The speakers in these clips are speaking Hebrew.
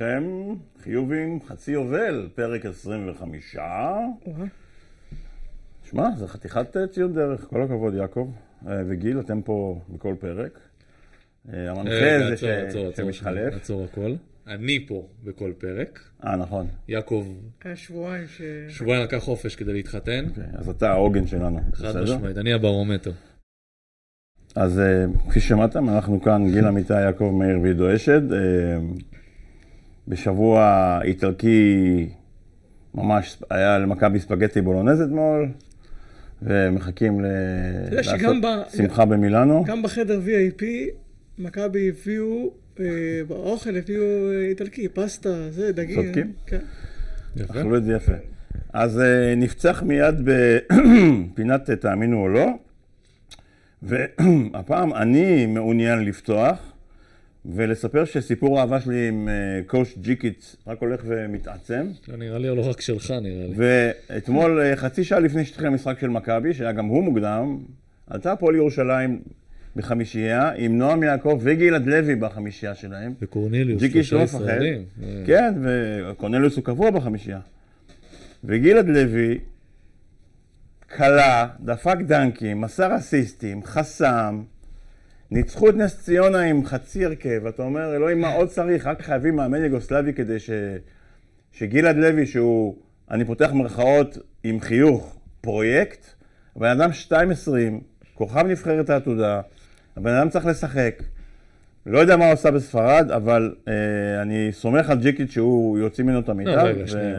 לפניכם חיובים חצי יובל, פרק 25. שמע, זה חתיכת אה, ציון דרך, כל הכבוד יעקב אה, וגיל, אתם פה בכל פרק. אה, המנחה זה ש- שמתחלף. עצור הכל. אני פה בכל פרק. אה, נכון. יעקב היה שבועיים ש... שבועיים לקח חופש כדי להתחתן. אוקיי, אז אתה העוגן שלנו, חד? משמעית, אני הברומטר. אז כפי ששמעתם, אנחנו כאן, גיל אמיתי, יעקב מאיר ועידו אשד. בשבוע איטלקי ממש היה למכבי ספגטי בולונז אתמול, ומחכים ל... יודע שגם ב- שמחה במילאנו. גם בחדר VIP, מכבי הביאו, אה, באוכל הביאו אה, איטלקי, פסטה, זה, דגים. צודקים. כן. יפה. אכלו את זה יפה. אז אה, נפצח מיד בפינת תאמינו או לא, והפעם אני מעוניין לפתוח ולספר שסיפור האהבה שלי עם אה, קואוש ג'יקיץ רק הולך ומתעצם. לא נראה לי, לא רק שלך נראה לי. ואתמול, אה, חצי שעה לפני שהתחיל המשחק של מכבי, שהיה גם הוא מוקדם, עלתה הפועל ירושלים בחמישייה עם נועם יעקב וגלעד לוי בחמישייה שלהם. וקורניליוס, ג'יקיץ' שלושה לא מפחד. ישראלים. אה, כן, וקורנליוס הוא קבוע בחמישייה. וגלעד לוי כלה, דפק דנקים, מסר אסיסטים, חסם, ניצחו את נס ציונה עם חצי הרכב, אתה אומר, אלוהים, מה עוד צריך? רק חייבים מאמן יוגוסלבי כדי ש... שגלעד לוי, שהוא, אני פותח מרכאות עם חיוך, פרויקט, הבן אדם 2.20, כוכב נבחרת העתודה, הבן אדם צריך לשחק. לא יודע מה הוא עשה בספרד, אבל אה, אני סומך על ג'יקיץ' שהוא יוציא ממנו את לא, המיטב. רגע, שנייה,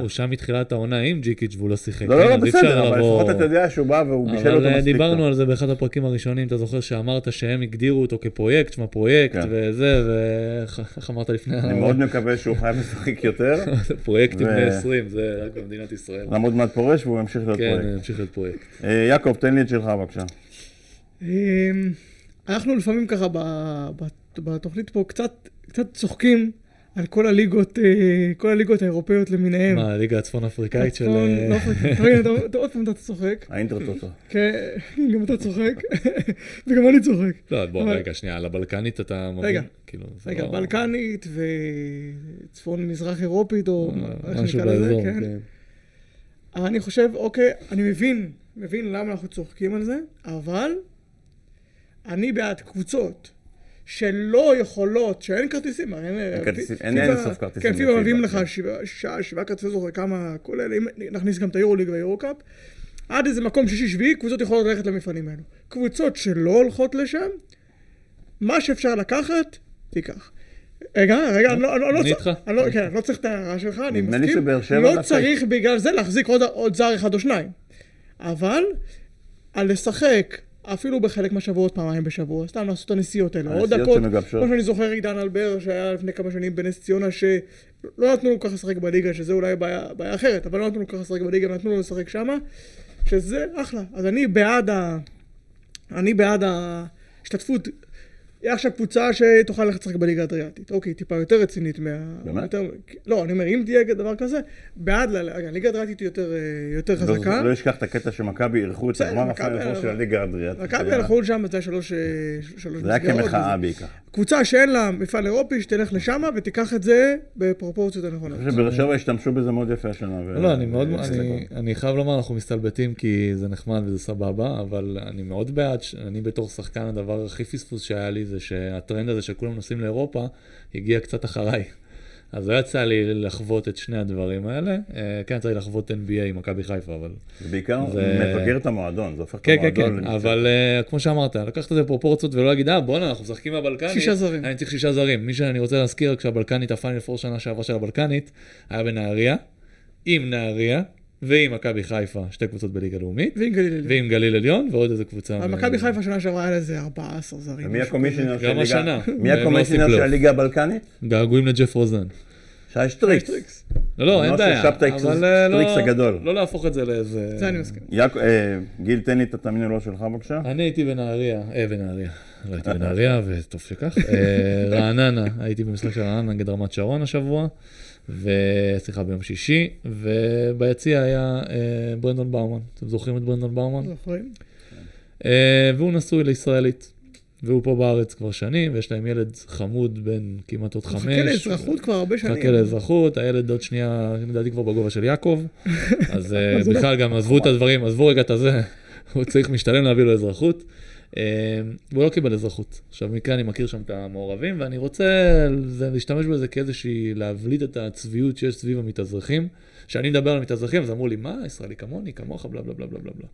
הוא שם מתחילת העונה עם ג'יקיץ' והוא לא שיחק. לא, לא, כן, לא, בסדר, אבל לבוא- לפחות אתה יודע שהוא בא והוא בישל אותו אבל אה, מספיק דיברנו טוב. על זה באחד הפרקים הראשונים, אתה זוכר שאמרת שהם הגדירו אותו כפרויקט, שמע פרויקט כן. וזה, ואיך איך אמרת לפני... אני מאוד מקווה שהוא חייב לשחק יותר, פרויקטים ו- בני 20, זה רק במדינת ישראל. למה עוד מעט פורש והוא ימשיך להיות כן, פרויקט. המשיך להיות פרויקט. יעקב, תן לי את שלך בבקשה. אנחנו לפעמים ככה ב- ב- בתוכנית פה קצת, קצת צוחקים על כל הליגות, אה, כל הליגות האירופאיות למיניהן. מה, הליגה הצפון אפריקאית של... הצפון, אה, לא אפריקאית. עוד פעם אתה צוחק. האינטרטוטו. כן, גם אתה צוחק, וגם אני צוחק. לא, בוא, רגע, שנייה, על הבלקנית אתה מבין? רגע. כאילו, רגע, לא- בלקנית וצפון מזרח אירופית, או איך משהו שנקרא לזה, כן. כן. אני חושב, אוקיי, אני מבין, מבין למה אנחנו צוחקים על זה, אבל אני בעד קבוצות שלא יכולות, שאין כרטיסים, הרי אין כרטיסים, אין פיפ"א- אינסוף כרטיסים כן, פיפ"א לפיפ"א, מביאים כן. לך שבעה, שישה, שבעה כרטיסי זוכר כמה, כולל, אם נכניס גם את היורוליג והיורוקאפ, עד איזה מקום שישי-שביעי, קבוצות יכולות ללכת למפעלים האלו. קבוצות שלא הולכות לשם, מה שאפשר לקחת, תיקח. רגע, רגע, אני לא, אני אני צריך- איתך. אני לא, כן, אני לא צריך את ההערה שלך, אני נדמה לי מסכים. שבאר שבע לא צריך בגלל זה להחזיק עוד, עוד זר אחד או שניים. אבל, על לשחק, אפילו בחלק מהשבועות פעמיים בשבוע, סתם לעשות את הנסיעות האלה, עוד דקות. כמו שאני זוכר עידן אלבר שהיה לפני כמה שנים בנס ציונה, שלא נתנו לו ככה לשחק בליגה, שזה אולי בעיה, בעיה אחרת, אבל לא נתנו לו ככה לשחק בליגה, ונתנו לו לשחק שמה, שזה אחלה. אז אני בעד ה... אני בעד ההשתתפות. יהיה עכשיו קבוצה שתוכל ללכת לשחק בליגה האדריאטית. אוקיי, טיפה יותר רצינית מה... באמת? יותר... לא, אני אומר, אם תהיה דבר כזה, בעד, ל... הליגה האדריאטית היא יותר, אה, יותר לא- חזקה. לא אשכח את הקטע שמכבי אירחו את הגמר הפיינל של הליגה האדריאטית. מכבי הלכו לשם, זה היה שלוש, אה, שלוש זה היה כמחאה. בעיקר. קבוצה שאין לה מפעל אירופי, שתלך לשם ותיקח את זה בפרופורציות הנכונות. אני חושב שבאר שבע השתמשו בזה מאוד יפה השנה. ו- לא, אני מאוד. אני, אני חייב לומר, אנחנו מסתלבטים כי זה נחמד וזה סבבה, אבל אני מאוד בעד, אני בתור שחקן, הדבר הכי פספוס שהיה לי זה שהטרנד הזה שכולם נוסעים לאירופה, הגיע קצת אחריי. אז לא יצא לי לחוות את שני הדברים האלה. אה, כן, יצא לי לחוות NBA עם מכבי חיפה, אבל... זה בעיקר זה- מבגר את המועדון, זה הופך את כן, כן, המועדון. כן, למקצוע. אבל uh, כמו שאמרת, לקחת את זה בפרופורציות ולא להגיד, אה, בואנה, אנחנו משחקים מהבלקנית. שישה זרים. אני צריך שישה זרים. מי שאני רוצה להזכיר, כשהבלקנית, הפיינל פור שנה שעברה של הבלקנית, היה בנהריה, עם נהריה, ועם מכבי חיפה, שתי קבוצות בליגה לאומית, ועם גליל עליון. ועם גליל עליון, ועוד איזה קבוצה. אבל מכבי חיפה שנה שעברה היה לזה 14 זרים. ומי הקומישיונר של גם הליגה? השנה. מי לא הקומישיונר של. הליגה הבלקנית? געגועים לג'ף רוזן. שי שטריקס. טריקס. לא, לא, אין בעיה. אבל אה, לא- הגדול. לא להפוך את זה לאיזה... זה אני מסכים. אה, גיל, תן לי את לא שלך בבקשה. אני הייתי בנהריה, אה, בנהריה. לא הייתי בנהריה, וטוב שכך. אה, רעננה, הייתי במשחק של רעננה נגד רמת שרון השבוע, וסליחה, ביום שישי, וביציע היה אה, ברנדון באומן. אתם זוכרים את ברנדון באומן? זוכרים? אה, והוא נשוי לישראלית. והוא פה בארץ כבר שנים, ויש להם ילד חמוד בן כמעט עוד חמש. מחכה לאזרחות כבר הרבה שנים. מחכה לאזרחות, הילד עוד שנייה, לדעתי כבר בגובה של יעקב. אז אה, בכלל גם עזבו את הדברים, עזבו רגע את הזה, הוא צריך משתלם להביא לו אזרחות. אה, והוא לא קיבל אזרחות. עכשיו, מכאן אני מכיר שם את המעורבים, ואני רוצה להשתמש בזה כאיזושהי, להבליט את הצביעות שיש סביב המתאזרחים. כשאני מדבר על מתאזרחים, אז אמרו לי, מה, ישראלי כמוני, כמוך, בלה בלה בלה בלה בלה.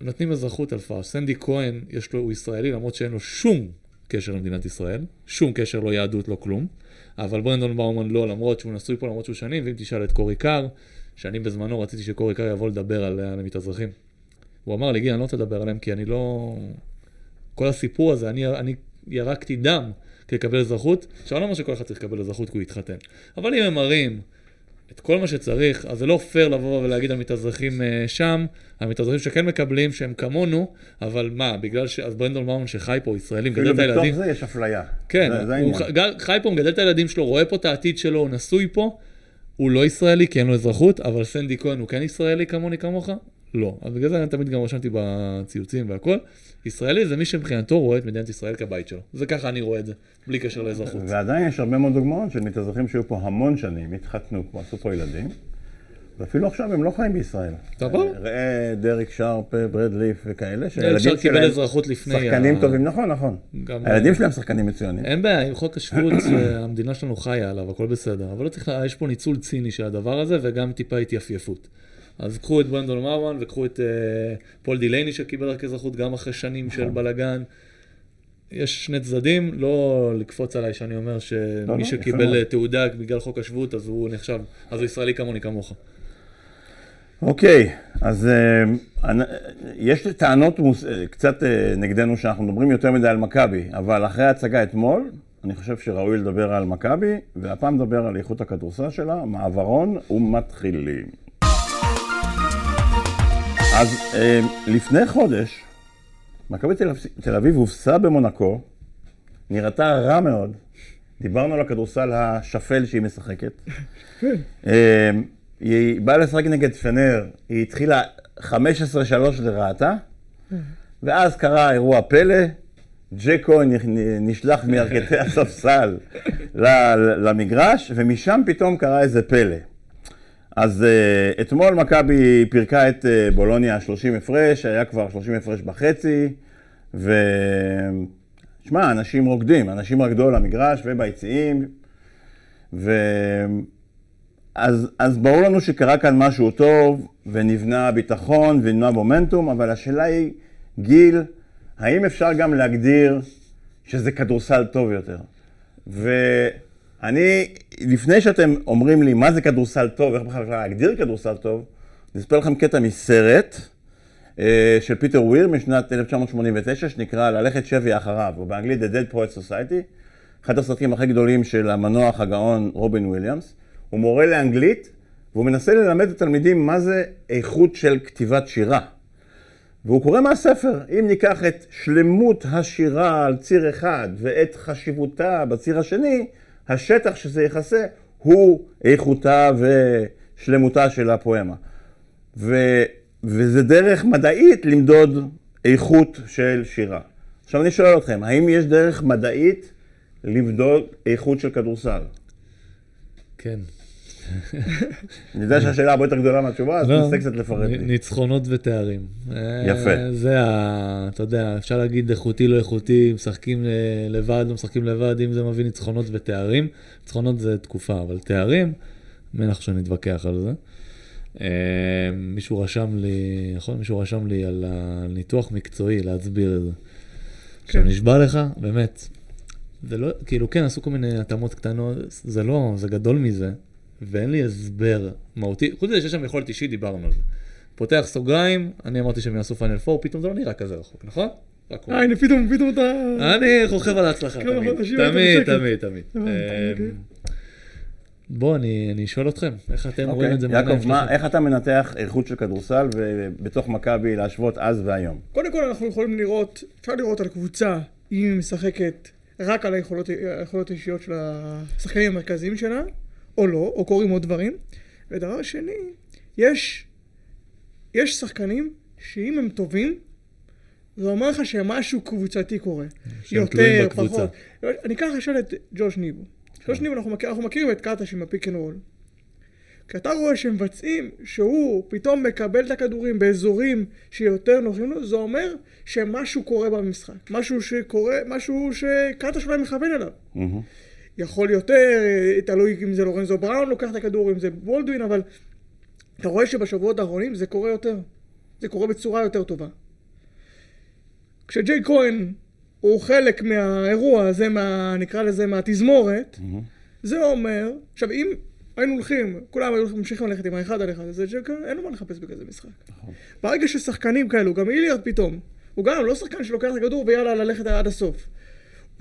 נותנים אזרחות על פארש. סנדי כהן, יש לו, הוא ישראלי, למרות שאין לו שום קשר למדינת ישראל, שום קשר, לא יהדות, לא כלום. אבל ברנדון באומן לא, למרות שהוא נשוי פה, למרות שהוא שנים, ואם תשאל את קורי קאר, שאני בזמנו רציתי שקורי קאר יבוא לדבר על, על המתאזרחים. הוא אמר לי, גיל, אני לא רוצה לדבר עליהם, כי אני לא... כל הסיפור הזה, אני, אני ירקתי דם כדי לקבל אזרחות. עכשיו, אני לא אומר שכל אחד צריך לקבל אזרחות כי הוא יתחתן. אבל אם הם מראים את כל מה שצריך, אז זה לא פייר לבוא ולהגיד על מתאזרחים uh, שם, על מתאזרחים שכן מקבלים, שהם כמונו, אבל מה, בגלל ש... אז ברנדון מאון שחי פה, ישראלים, גדל את הילדים. אפילו בתוך זה יש אפליה. כן, זה, זה הוא ח... חי פה, מגדל את הילדים שלו, רואה פה את העתיד שלו, הוא נשוי פה, הוא לא ישראלי כי אין לו אזרחות, אבל סנדי כהן הוא כן ישראלי כמוני כמוך? לא. אז בגלל זה אני תמיד גם רשמתי בציוצים והכל. ישראלי זה מי שמבחינתו רואה את מדינת ישראל כבית שלו. זה ככה אני רואה את זה, בלי קשר לאזרחות. ועדיין יש הרבה מאוד דוגמאות של מתאזרחים שהיו פה המון שנים, התחתנו פה, עשו פה ילדים, ואפילו עכשיו הם לא חיים בישראל. סבבה. ראה דריק שרפ, ברד ליף וכאלה, שהילדים שלהם קיבל אזרחות לפני... שחקנים טובים, נכון, נכון. הילדים שלהם שחקנים מצוינים. אין בעיה, עם חוק השבות, המדינה שלנו חיה עליו, הכל בסדר. אבל לא צריך, יש פה ניצול ציני של הדבר הזה, וגם טיפה התייפייפות. אז קחו את ברנדון באומן וקחו את אה, פול דילייני שקיבל רק אזרחות גם אחרי שנים של נכון. בלאגן. יש שני צדדים, לא לקפוץ עליי שאני אומר שמי לא, לא, שקיבל אה, תעודה בגלל חוק השבות אז הוא נחשב, אז הוא ישראלי כמוני כמוך. אוקיי, אז uh, יש טענות מוס, קצת נגדנו שאנחנו מדברים יותר מדי על מכבי, אבל אחרי ההצגה אתמול, אני חושב שראוי לדבר על מכבי, והפעם נדבר על איכות הכדורסל שלה, מעברון ומתחילים. אז אה, לפני חודש, מכבי תל אביב הופסה במונקו, נראתה רע מאוד. דיברנו על הכדורסל השפל שהיא משחקת. כן. אה, היא באה לשחק נגד פנר, היא התחילה 15-3 לרעתה, ואז קרה אירוע פלא, ג'קו נשלח מירכתי הספסל למגרש, ומשם פתאום קרה איזה פלא. אז uh, אתמול מכבי פירקה את uh, בולוניה 30 הפרש, היה כבר 30 הפרש בחצי, ו... שמע, אנשים רוקדים, אנשים רקדו על המגרש וביציעים, ו... אז, אז ברור לנו שקרה כאן משהו טוב, ונבנה ביטחון, ונבנה מומנטום, אבל השאלה היא, גיל, האם אפשר גם להגדיר שזה כדורסל טוב יותר? ו... לפני שאתם אומרים לי מה זה כדורסל טוב, איך בכלל אפשר להגדיר כדורסל טוב, אני אספר לכם קטע מסרט אה, של פיטר וויר משנת 1989, שנקרא ללכת שבי אחריו, או באנגלית The Dead Poet Society, אחד הסרטים הכי גדולים של המנוח הגאון רובין וויליאמס. הוא מורה לאנגלית, והוא מנסה ללמד את התלמידים מה זה איכות של כתיבת שירה. והוא קורא מהספר, אם ניקח את שלמות השירה על ציר אחד ואת חשיבותה בציר השני, השטח שזה יכסה הוא איכותה ושלמותה של הפואמה. ו, וזה דרך מדעית למדוד איכות של שירה. עכשיו אני שואל אתכם, האם יש דרך מדעית למדוד איכות של כדורסל? כן. אני יודע שהשאלה הרבה יותר גדולה מהתשובה, אז לא, ננסה קצת לפרט לי. ניצחונות ותארים. יפה. זה ה... אתה יודע, אפשר להגיד איכותי, לא איכותי, משחקים לבד, לא משחקים לבד, אם זה מביא ניצחונות ותארים. ניצחונות זה תקופה, אבל תארים, מנח שנתווכח על זה. אה, מישהו רשם לי, נכון? מישהו רשם לי על הניתוח מקצועי להסביר את זה. עכשיו כן. נשבע לך, באמת. זה לא, כאילו כן, עשו כל מיני התאמות קטנות, זה לא, זה גדול מזה. ואין לי הסבר מהותי, חוץ מזה שיש שם יכולת אישית, דיברנו על זה. פותח סוגריים, אני אמרתי שהם יעשו פיינל פור, פתאום זה לא נראה כזה רחוק, נכון? אה, הנה פתאום, פתאום אתה... אני חוכב על ההצלחה, תמיד, תמיד, תמיד, תמיד. אמ, אוקיי. בואו, אני שואל אתכם, איך אתם רואים את זה אוקיי, יעקב, איך אתה מנתח איכות של כדורסל ובתוך מכבי להשוות אז והיום? קודם כל אנחנו יכולים לראות, אפשר לראות על קבוצה, אם היא משחקת רק על היכולות האישיות של השחקנים המרכזיים שלה, או לא, או קורים עוד דברים. ודבר שני, יש, יש שחקנים שאם הם טובים, זה אומר לך שמשהו קבוצתי קורה. יותר. פחות. אני אקח למשל את ג'וש ניבו. ג'וש ניבו, אנחנו, מכיר, אנחנו מכירים את קטש עם ה pick and roll. כשאתה רואה שמבצעים, שהוא פתאום מקבל את הכדורים באזורים שיותר נוחים לו, זה אומר שמשהו קורה במשחק. משהו שקורה, משהו שקטש אולי מכוון אליו. מהמם. יכול יותר, אה, תלוי אם זה לורנזו בראון לוקח את הכדור, אם זה בולדווין, אבל אתה רואה שבשבועות האחרונים זה קורה יותר. זה קורה בצורה יותר טובה. כשג'יי כהן הוא חלק מהאירוע הזה, מה, נקרא לזה מהתזמורת, מהמם. זה אומר, עכשיו אם היינו הולכים, כולם היו ממשיכים ללכת עם האחד על אחד, אז ג'יי כהן אין לו מה לחפש בכזה משחק. נכון. ברגע ששחקנים כאלו, גם איליארד פתאום, הוא גם לא שחקן שלוקח את הכדור ויאללה ללכת עד הסוף.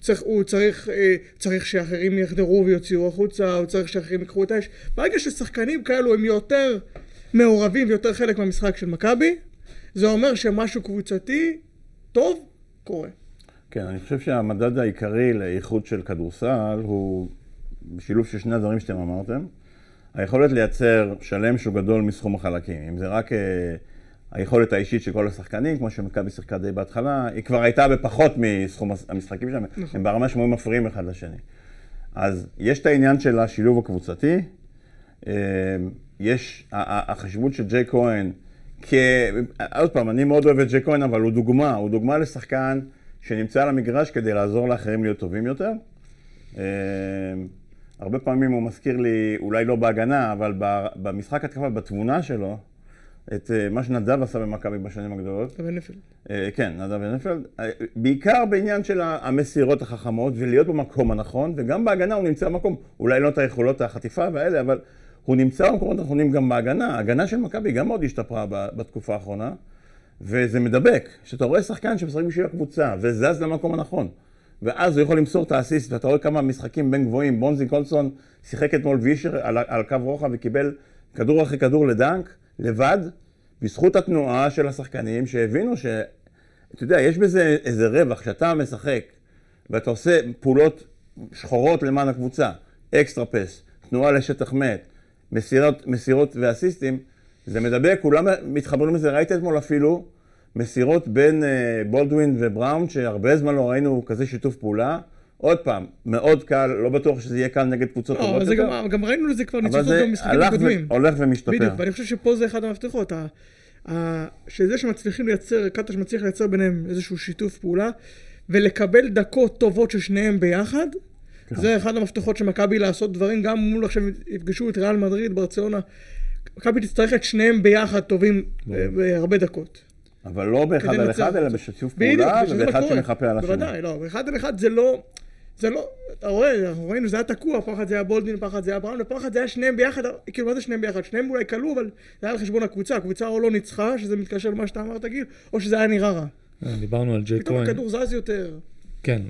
צריך, הוא צריך, אה, צריך שאחרים יחדרו ויוציאו החוצה, הוא צריך שאחרים ייקחו את האש. ברגע ששחקנים כאלו הם יותר מעורבים ויותר חלק מהמשחק של מכבי, זה אומר שמשהו קבוצתי טוב קורה. כן, אני חושב שהמדד העיקרי לאיכות של כדורסל הוא שילוב של שני הדברים שאתם אמרתם. היכולת לייצר שלם שהוא גדול מסכום החלקים. אם זה רק אה, היכולת האישית של כל השחקנים, כמו שמכבי שיחקה די בהתחלה, היא כבר הייתה בפחות מסכום המשחקים שלהם, נכון. הם ברמה שהם מפריעים אחד לשני. אז יש את העניין של השילוב הקבוצתי, אה, יש החשיבות של ג'יי כהן, כ... עוד פעם, אני מאוד אוהב את ג'יי כהן, אבל הוא דוגמה, הוא דוגמה לשחקן שנמצא על המגרש כדי לעזור לאחרים להיות טובים יותר. אה, הרבה פעמים הוא מזכיר לי, אולי לא בהגנה, אבל במשחק התקפה, בתבונה שלו, את אה, מה שנדב עשה במכבי בשנים הגדולות. נפל. אה, כן, נדב ינפלד. אה, בעיקר בעניין של המסירות החכמות ולהיות במקום הנכון, וגם בהגנה הוא נמצא במקום, אולי לא את היכולות החטיפה והאלה, אבל הוא נמצא במקומות הנכונים גם בהגנה. ההגנה של מכבי גם מאוד השתפרה בתקופה האחרונה, וזה מדבק. כשאתה רואה שחקן שמשחק בשביל הקבוצה וזז למקום הנכון, ואז הוא יכול למסור את האסיסט, ואתה רואה כמה משחקים בין גבוהים. בונזי קולסון שיחק אתמול וישר על, על קו רוחב וקיבל כדור אחרי כדור לדנק, לבד, בזכות התנועה של השחקנים שהבינו ש... אתה יודע, יש בזה איזה רווח, כשאתה משחק ואתה עושה פעולות שחורות למען הקבוצה, אקסטרה פס, תנועה לשטח מת, מסירות, מסירות ואסיסטים, זה מדבק, כולם מתחברים לזה, ראית אתמול אפילו מסירות בין אה, בולדווין ובראון, שהרבה זמן לא ראינו כזה שיתוף פעולה. עוד פעם, מאוד קל, לא בטוח שזה יהיה קל נגד קבוצות לא, טובות אבל זה יותר, גם, גם ראינו לזה כבר אבל ניצוצות זה גם במשחקים הלך הקודמים. והולך ומשתפר. בדיוק, ואני חושב שפה זה אחד המפתחות. ה- ה- שזה שמצליחים לייצר, קטש מצליח לייצר ביניהם איזשהו שיתוף פעולה, ולקבל דקות טובות של שניהם ביחד, כן. זה אחד המפתחות של מכבי לעשות דברים, גם מול עכשיו יפגשו את ריאל מדריד, ברצלונה. מכבי תצטרך את שניהם ביחד טובים. בהרבה דקות. אבל לא באחד על אחד, אלא. בשיתוף פעולה, ובאחד. שמחפה על השני. בוודאי, לא, באחד על אחד זה לא... זה לא, אתה רואה, אנחנו ראינו, זה היה תקוע, פעם אחת זה היה בולדווין, פעם אחת זה היה בראון, ופעם אחת זה היה שניהם ביחד, כאילו, מה זה שניהם ביחד? שניהם אולי כלו, אבל זה היה על חשבון הקבוצה, הקבוצה או לא ניצחה, שזה מתקשר למה שאתה אמרת, גיל, או שזה היה נראה רע. אה, דיברנו על ג'יי פתאום כהן. הכדור זז יותר. כן,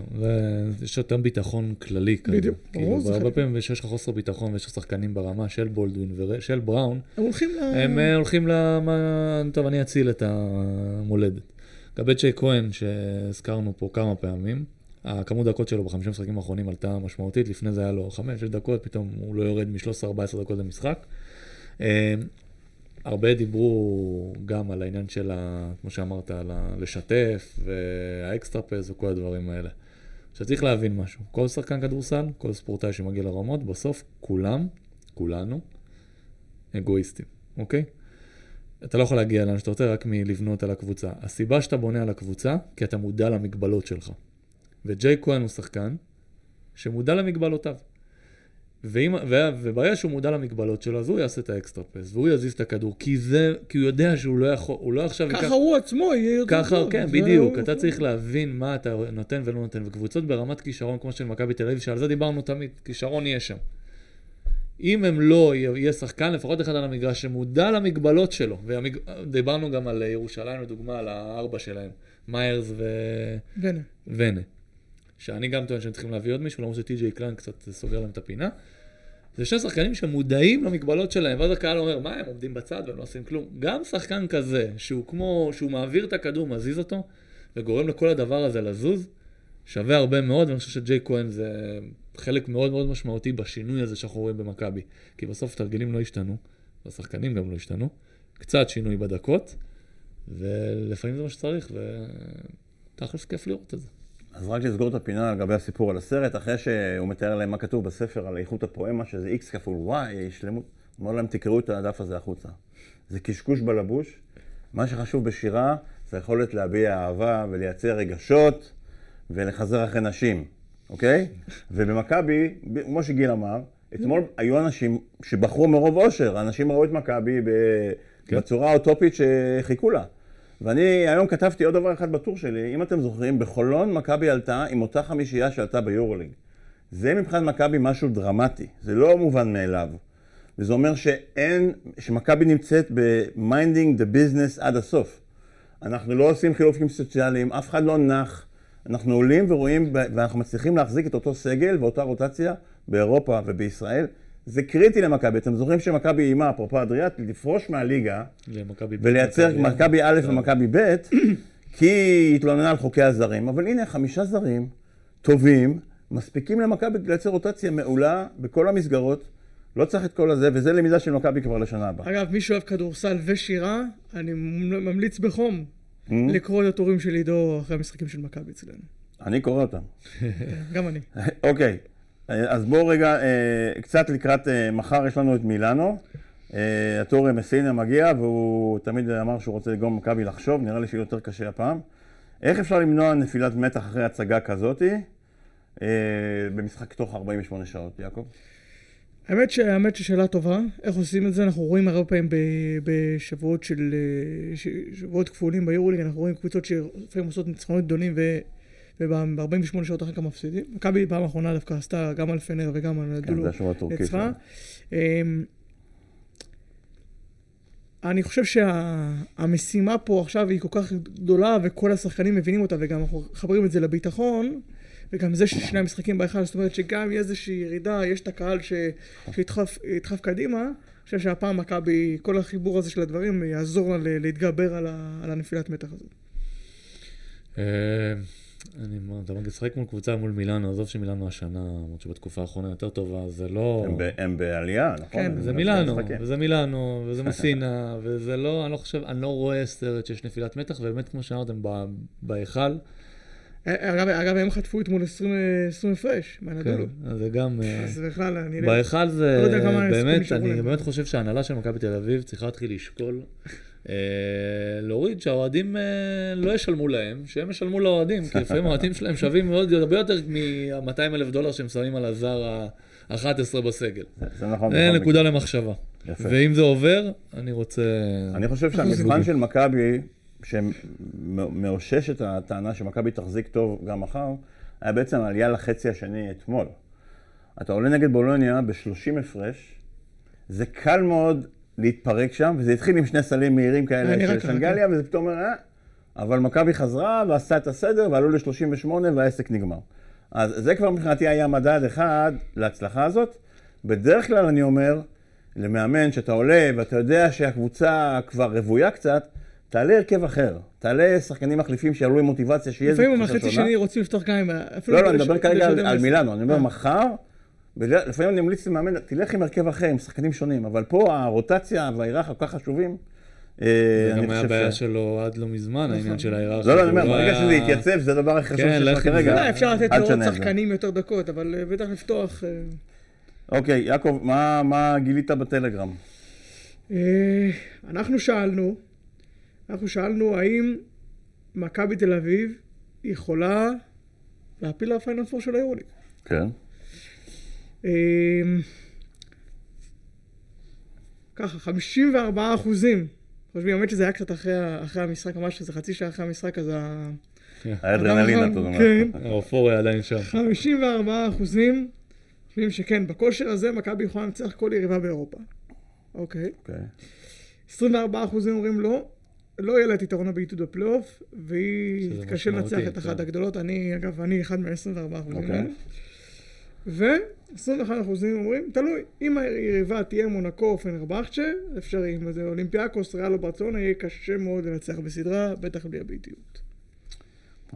ויש יותר ביטחון כללי. בדיוק, ברור, כאילו, חלק. פעמים שיש לך חוסר ביטחון ויש לך שחקנים ברמה של בולדווין ושל בראון, הם הולכים ל... הם אה, הולכים למה... טוב, אני אציל את המולדת. לגבי ג'יי כהן, שהזכרנו פה כמה פעמים, הכמות דקות שלו בחמישה משחקים האחרונים עלתה משמעותית, לפני זה היה לו חמש, שש דקות, פתאום הוא לא יורד מ-13-14 דקות למשחק. אה, הרבה דיברו גם על העניין של, ה, כמו שאמרת, על ה- לשתף, והאקסטרה וכל הדברים האלה. עכשיו צריך להבין משהו, כל שחקן כדורסל, כל ספורטאי שמגיע לרמות, בסוף כולם, כולנו, אגואיסטים, אוקיי? אתה לא יכול להגיע לאן שאתה רוצה רק מלבנות על הקבוצה. הסיבה שאתה בונה על הקבוצה, כי אתה מודע למגבלות שלך. וג'יי כהן הוא שחקן שמודע למגבלותיו. ואם, ו, וברגע שהוא מודע למגבלות שלו, אז הוא יעשה את האקסטרה פס, והוא יזיז את הכדור, כי, זה, כי הוא יודע שהוא לא יכול, הוא לא עכשיו... ייקח- ככה הוא עצמו יהיה יותר ככה, טוב. כן, בדיוק. אתה צריך להבין מה אתה נותן ולא נותן. וקבוצות ברמת כישרון, כמו של מכבי תל אביב, שעל זה דיברנו תמיד, כישרון יהיה שם. אם הם לא, יהיה שחקן, לפחות אחד על המגרש, שמודע למגבלות שלו. ודיברנו גם על ירושלים, לדוגמה, על הארבע שלהם, מיירס ו... והנה. ונה. שאני גם טוען שהם צריכים להביא עוד מישהו, למרות שטי.ג'יי קליין קצת סוגר להם את הפינה. זה שני שחקנים שמודעים למגבלות שלהם, ואז הקהל אומר, מה, הם עומדים בצד והם לא עושים כלום. גם שחקן כזה, שהוא כמו, שהוא מעביר את הכדור, מזיז אותו, וגורם לכל הדבר הזה לזוז, שווה הרבה מאוד, ואני חושב שג'יי כהן זה חלק מאוד מאוד משמעותי בשינוי הזה שאנחנו רואים במכבי. כי בסוף תרגילים לא השתנו, והשחקנים גם לא השתנו, קצת שינוי בדקות, ולפעמים זה מה שצריך, ותכלס כיף לראות את זה. אז רק לסגור את הפינה לגבי הסיפור על הסרט, אחרי שהוא מתאר להם מה כתוב בספר על איכות הפואמה, שזה x כפול y, שלמות, הוא אומר להם, תקראו את הדף הזה החוצה. זה קשקוש בלבוש. מה שחשוב בשירה זה היכולת להביע אהבה ולייצר רגשות ולחזר אחרי נשים, אוקיי? ובמכבי, כמו שגיל אמר, אתמול היו אנשים שבחרו מרוב אושר, אנשים ראו את מכבי כן. בצורה האוטופית שחיכו לה. ואני היום כתבתי עוד דבר אחד בטור שלי, אם אתם זוכרים, בחולון מכבי עלתה עם אותה חמישייה שעלתה ביורוליג. זה מבחינת מכבי משהו דרמטי, זה לא מובן מאליו. וזה אומר שאין, שמכבי נמצאת ב-minding the business עד הסוף. אנחנו לא עושים חילופים סוציאליים, אף אחד לא נח. אנחנו עולים ורואים, ואנחנו מצליחים להחזיק את אותו סגל ואותה רוטציה באירופה ובישראל. זה קריטי למכבי. אתם זוכרים שמכבי איימה, אפרופו אדריאט, לפרוש מהליגה ולייצר מכבי א' כן. ומכבי ב', כי היא התלוננה על חוקי הזרים. אבל הנה, חמישה זרים טובים, מספיקים למכבי לייצר רוטציה מעולה בכל המסגרות. לא צריך את כל הזה, וזה למידה של מכבי כבר לשנה הבאה. אגב, מי שאוהב כדורסל ושירה, אני ממליץ בחום Mm-hmm. לקרוא את הטורים של עידו אחרי המשחקים של מכבי אצלנו. אני קורא אותם. גם אני. אוקיי, אז בואו רגע, אה, קצת לקראת אה, מחר יש לנו את מילאנו. אה, הטורי מסינה מגיע, והוא תמיד אמר שהוא רוצה לגרום מכבי לחשוב, נראה לי שיהיה יותר קשה הפעם. איך אפשר למנוע נפילת מתח אחרי הצגה כזאתי אה, במשחק תוך 48 שעות, יעקב? האמת, ש... האמת ששאלה טובה, איך עושים את זה? אנחנו רואים הרבה פעמים. בשבועות של... אה. שבועות כפולים ביורוליג, אנחנו רואים קבוצות שלפעמים עושות ניצחונות גדולים. וב-48 שעות אחר כך מפסידים. מכבי פעם האחרונה דווקא עשתה גם על פנר וגם על כן, דולו. ניצחה. שלנו. אמ, אני חושב שהמשימה פה עכשיו היא כל כך גדולה וכל השחקנים מבינים אותה וגם אנחנו מחברים את זה לביטחון וגם זה ששני המשחקים בהיכל, זאת אומרת שגם יהיה איזושהי ירידה, יש את הקהל ש... שידחף ידחף קדימה, אני חושב שהפעם מכבי, כל החיבור הזה של הדברים יעזור לה להתגבר על, ה... על הנפילת מתח הזאת. אה, אני אומר, אתה משחק מול קבוצה מול מילאנו, עזוב שמילאנו השנה, למרות שבתקופה האחרונה יותר טובה, זה לא... הם ב- הם בעלייה, נכון? כן, זה מילאנו. וזה מילאנו, וזה מסינה, וזה לא, אני לא חושב, אני לא רואה סרט שיש נפילת מתח, ובאמת, כמו שאמרתם, ב- בהיכל, אגב, אגב הם חטפו אתמול 20 20 הפרש כן, מהנדולו. אז זה גם... אה, אז בכלל, אני... בהיכל זה, לא יודע כמה סיכוי באמת, אני. באמת חושב שההנהלה של מכבי תל אביב צריכה להתחיל לשקול, אה, להוריד שהאוהדים אה, לא ישלמו להם, שהם ישלמו לאוהדים, כי לפעמים האוהדים שלהם שווים מאוד, הרבה יותר מ-200 אלף דולר שהם שמים על הזר ה-11 בסגל. זה- נכון. זה בכל נקודה מקרה. למחשבה. יפה. ואם זה עובר, אני רוצה... אני חושב שהמבחן של מכבי, שמאושש את הטענה שמכבי תחזיק טוב גם מחר, היה בעצם עלייה לחצי השני אתמול. אתה עולה נגד בולוניה ב-30 הפרש, זה קל מאוד להתפרק שם, וזה התחיל עם שני סלים מהירים כאלה נראה של שנגליה, וזה פתאום אומר, אה, אבל מכבי חזרה ועשתה את הסדר, ועלו ל-38 והעסק נגמר. אז זה כבר מבחינתי היה מדד אחד להצלחה הזאת. בדרך כלל אני אומר, למאמן שאתה עולה ואתה יודע שהקבוצה כבר רוויה קצת, תעלה הרכב אחר. תעלה שחקנים מחליפים שיעלו עם מוטיבציה, שיהיה איזה לפעמים במחצית שונה. שני רוצים לפתוח גם עם... אפילו לא, לא, אני מדבר כרגע על, מילאנו, אני אומר אה. מחר, בדרך- לפעמים אני ממליץ למאמן, תלך עם הרכב אחר, עם שחקנים שונים, אבל פה הרוטציה וההיררכיה כל כך חשובים. אה, זה אני גם היה חושב בעיה ש- שלו עד לא מזמן, העניין של ההיררכיה. לא, לא, אני אומר, הוא ברגע שזה יתייצב, זה הדבר הכי חשוב כן, שיש לך כרגע. אפשר לתת לעוד תשנה את זה. שחקנים יותר דקות, אבל אה, בטח לפתוח... אה, אוקיי, יעקב, מה- מה גילית בטלגרם? אנחנו שאלנו, אנחנו שאלנו האם מכבי תל אביב יכולה להפיל לפיינל פור של היורוליג. כן. אה, ככה, 54 אחוזים. חושבים, האמת שזה היה קצת אחרי, אחרי המשחק, ממש איזה חצי שעה אחרי המשחק, אז ה... האדרנלין, אדם אתה אומר. כן. האופוריה עדיין שם. 54 אחוזים חושבים שכן, בכושר הזה מכבי יכולה לנצח כל יריבה באירופה. אוקיי. אוקיי. 24 אחוזים אומרים לא, לא יהיה לה את יתרון הבעיטות בפלייאוף, והיא תתקשה לנצח את אחת כן. הגדולות. אני, אגב, אני אחד מה-24 אחוזים אוקיי. האלה. ו-21 אחוזים אומרים, תלוי, אם היריבה תהיה מונקו או פנרבכצ'ה, אפשרי, אם זה אולימפיאקוס, ריאל או ברצלונה, יהיה קשה מאוד לנצח בסדרה, בטח בלי הבעיטיות.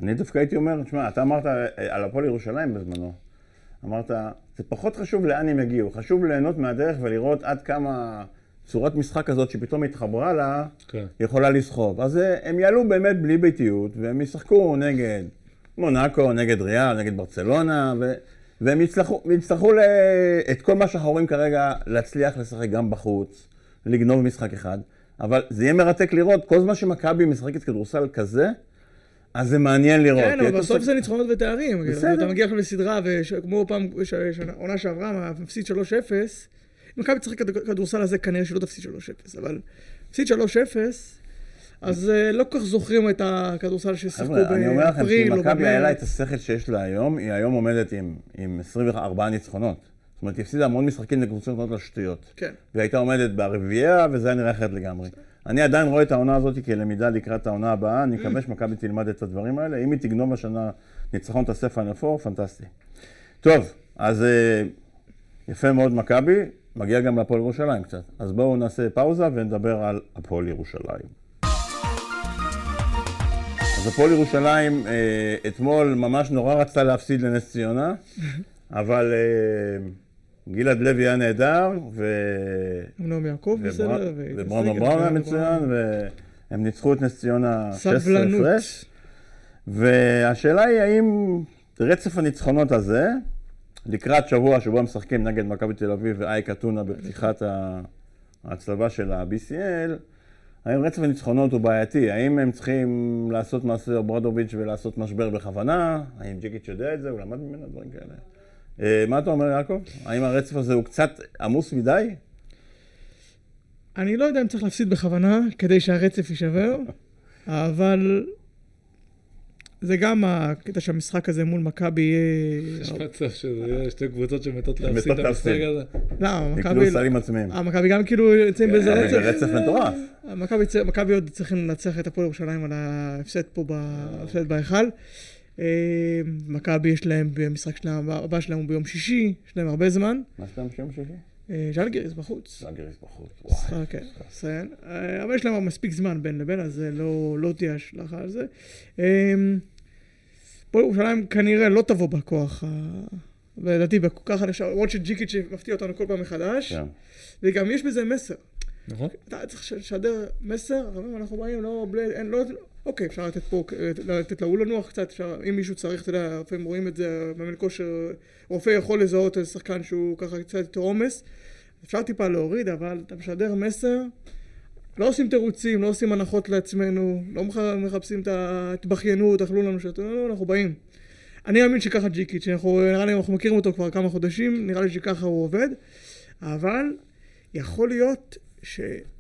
אני דווקא הייתי אומר, תשמע, אתה אמרת אה, על הפועל ירושלים בזמנו, אמרת, זה פחות חשוב לאן הם יגיעו, חשוב ליהנות מהדרך ולראות עד כמה צורת משחק כזאת שפתאום התחברה לה, כן. יכולה לסחוב. אז אה, הם יעלו באמת בלי ביתיות, והם ישחקו נגד מונאקו, נגד ריאל, נגד ברצלונה, ו... והם יצטרכו, יצטרכו ל... את כל מה שאנחנו רואים כרגע, להצליח לשחק גם בחוץ, לגנוב משחק אחד, אבל זה יהיה מרתק לראות, כל זמן שמכבי משחקת כדורסל כזה, אז זה מעניין לראות. כן, אבל בסוף זה ניצחונות ותארים. בסדר. אתה מגיע עכשיו לסדרה, וכמו פעם, עונה שעברה, מפסיד 3-0, אם מכבי תשחק כד- כדורסל הזה, כנראה שלא תפסיד 3-0, אבל תפסיד 3-0, אז אה, לא כל כך זוכרים את הכדורסל ששיחקו חבר'ה, אני אומר לכם באפריל שאם או מכבי היה לה את. השכל שיש לה היום, היא היום עומדת עם, עם 24 ניצחונות. זאת אומרת, היא הפסידה המון משחקים לקבוצות מאוד על שטויות. כן. והיא הייתה עומדת ברביעייה, וזה היה נראה אחרת לגמרי. אני עדיין רואה את העונה הזאת כלמידה לקראת העונה הבאה, אני מקווה שמכבי תלמד את הדברים האלה. אם היא תגנוב השנה ניצחון את הספר הנפור, פנטסטי. טוב, אז אה, יפה מאוד מכבי, מגיע גם להפועל ירושלים קצת. אז בואו נעשה פאוזה ונדבר על הפועל ירושלים. אז הפועל ירושלים אה, אתמול ממש נורא רצתה להפסיד לנס ציונה, אבל אה, גלעד לוי היה נהדר, ו... אמנון יעקב בסדר, והתעסק, בראון היה מצוין, והם ניצחו את נס ציונה 16 סבלנות. הפרש. והשאלה היא האם רצף הניצחונות הזה, לקראת שבוע שבו הם משחקים נגד מכבי תל אביב ואייק אתונה בפתיחת ההצלבה של ה-BCL, האם רצף הניצחונות הוא בעייתי? האם הם צריכים לעשות מעשה ברודוביץ' ולעשות משבר בכוונה? האם ג'יקיץ' יודע את זה? הוא למד ממנו דברים כאלה? אה, מה אתה אומר, יעקב? האם הרצף הזה הוא קצת עמוס מדי? אני לא יודע אם צריך להפסיד בכוונה כדי שהרצף יישבר, אבל זה גם הקטע שהמשחק הזה מול מכבי יש יהיה... מצב שזה יהיה שתי קבוצות שמתות להפסיד את המשחק. הזה. לא, מכבי... יקנו סלים עצמיים. אה, מכבי גם כאילו יוצאים באיזה אבל רצף. זה רצף מטורף. מכבי עוד צריכים לנצח את הפועל ירושלים על ההפסד פה, בהפסד בהיכל. אה, מכבי יש להם במשחק שלהם, הבא שלהם הוא ביום שישי, יש להם הרבה זמן. מה שאתה ביום שישי? אה, ז'לגיריס בחוץ. זאגריס בחוץ. משחק, כן, מצוין. אה, אבל יש להם מספיק זמן בין לבין, אז לא, לא תהיה השלכה על זה. אה, הפועל ירושלים כנראה לא תבוא בכוח, לדעתי, ככה, למרות שג'יקיץ' מפתיע אותנו כל פעם מחדש, כן. וגם יש בזה מסר. נכון? אתה צריך לשדר מסר, אנחנו באים, לא, בלי, אין, לא, אוקיי, אפשר לתת פה, לתת להוא לנוח קצת, אפשר, אם מישהו צריך, אתה יודע, לפעמים רואים את זה, מאמן כושר, רופא יכול לזהות איזה שחקן שהוא ככה קצת יותר עומס, אפשר טיפה להוריד, אבל אתה משדר מסר, לא עושים תירוצים, לא עושים הנחות לעצמנו, לא מח- מחפשים את ההתבכיינות, אכלו לנו שאתה, לא, לא, אנחנו באים. אני מאמין שככה ג'יקיץ', אנחנו, נראה לי אנחנו מכירים אותו כבר כמה חודשים, נראה לי שככה הוא עובד, אבל יכול להיות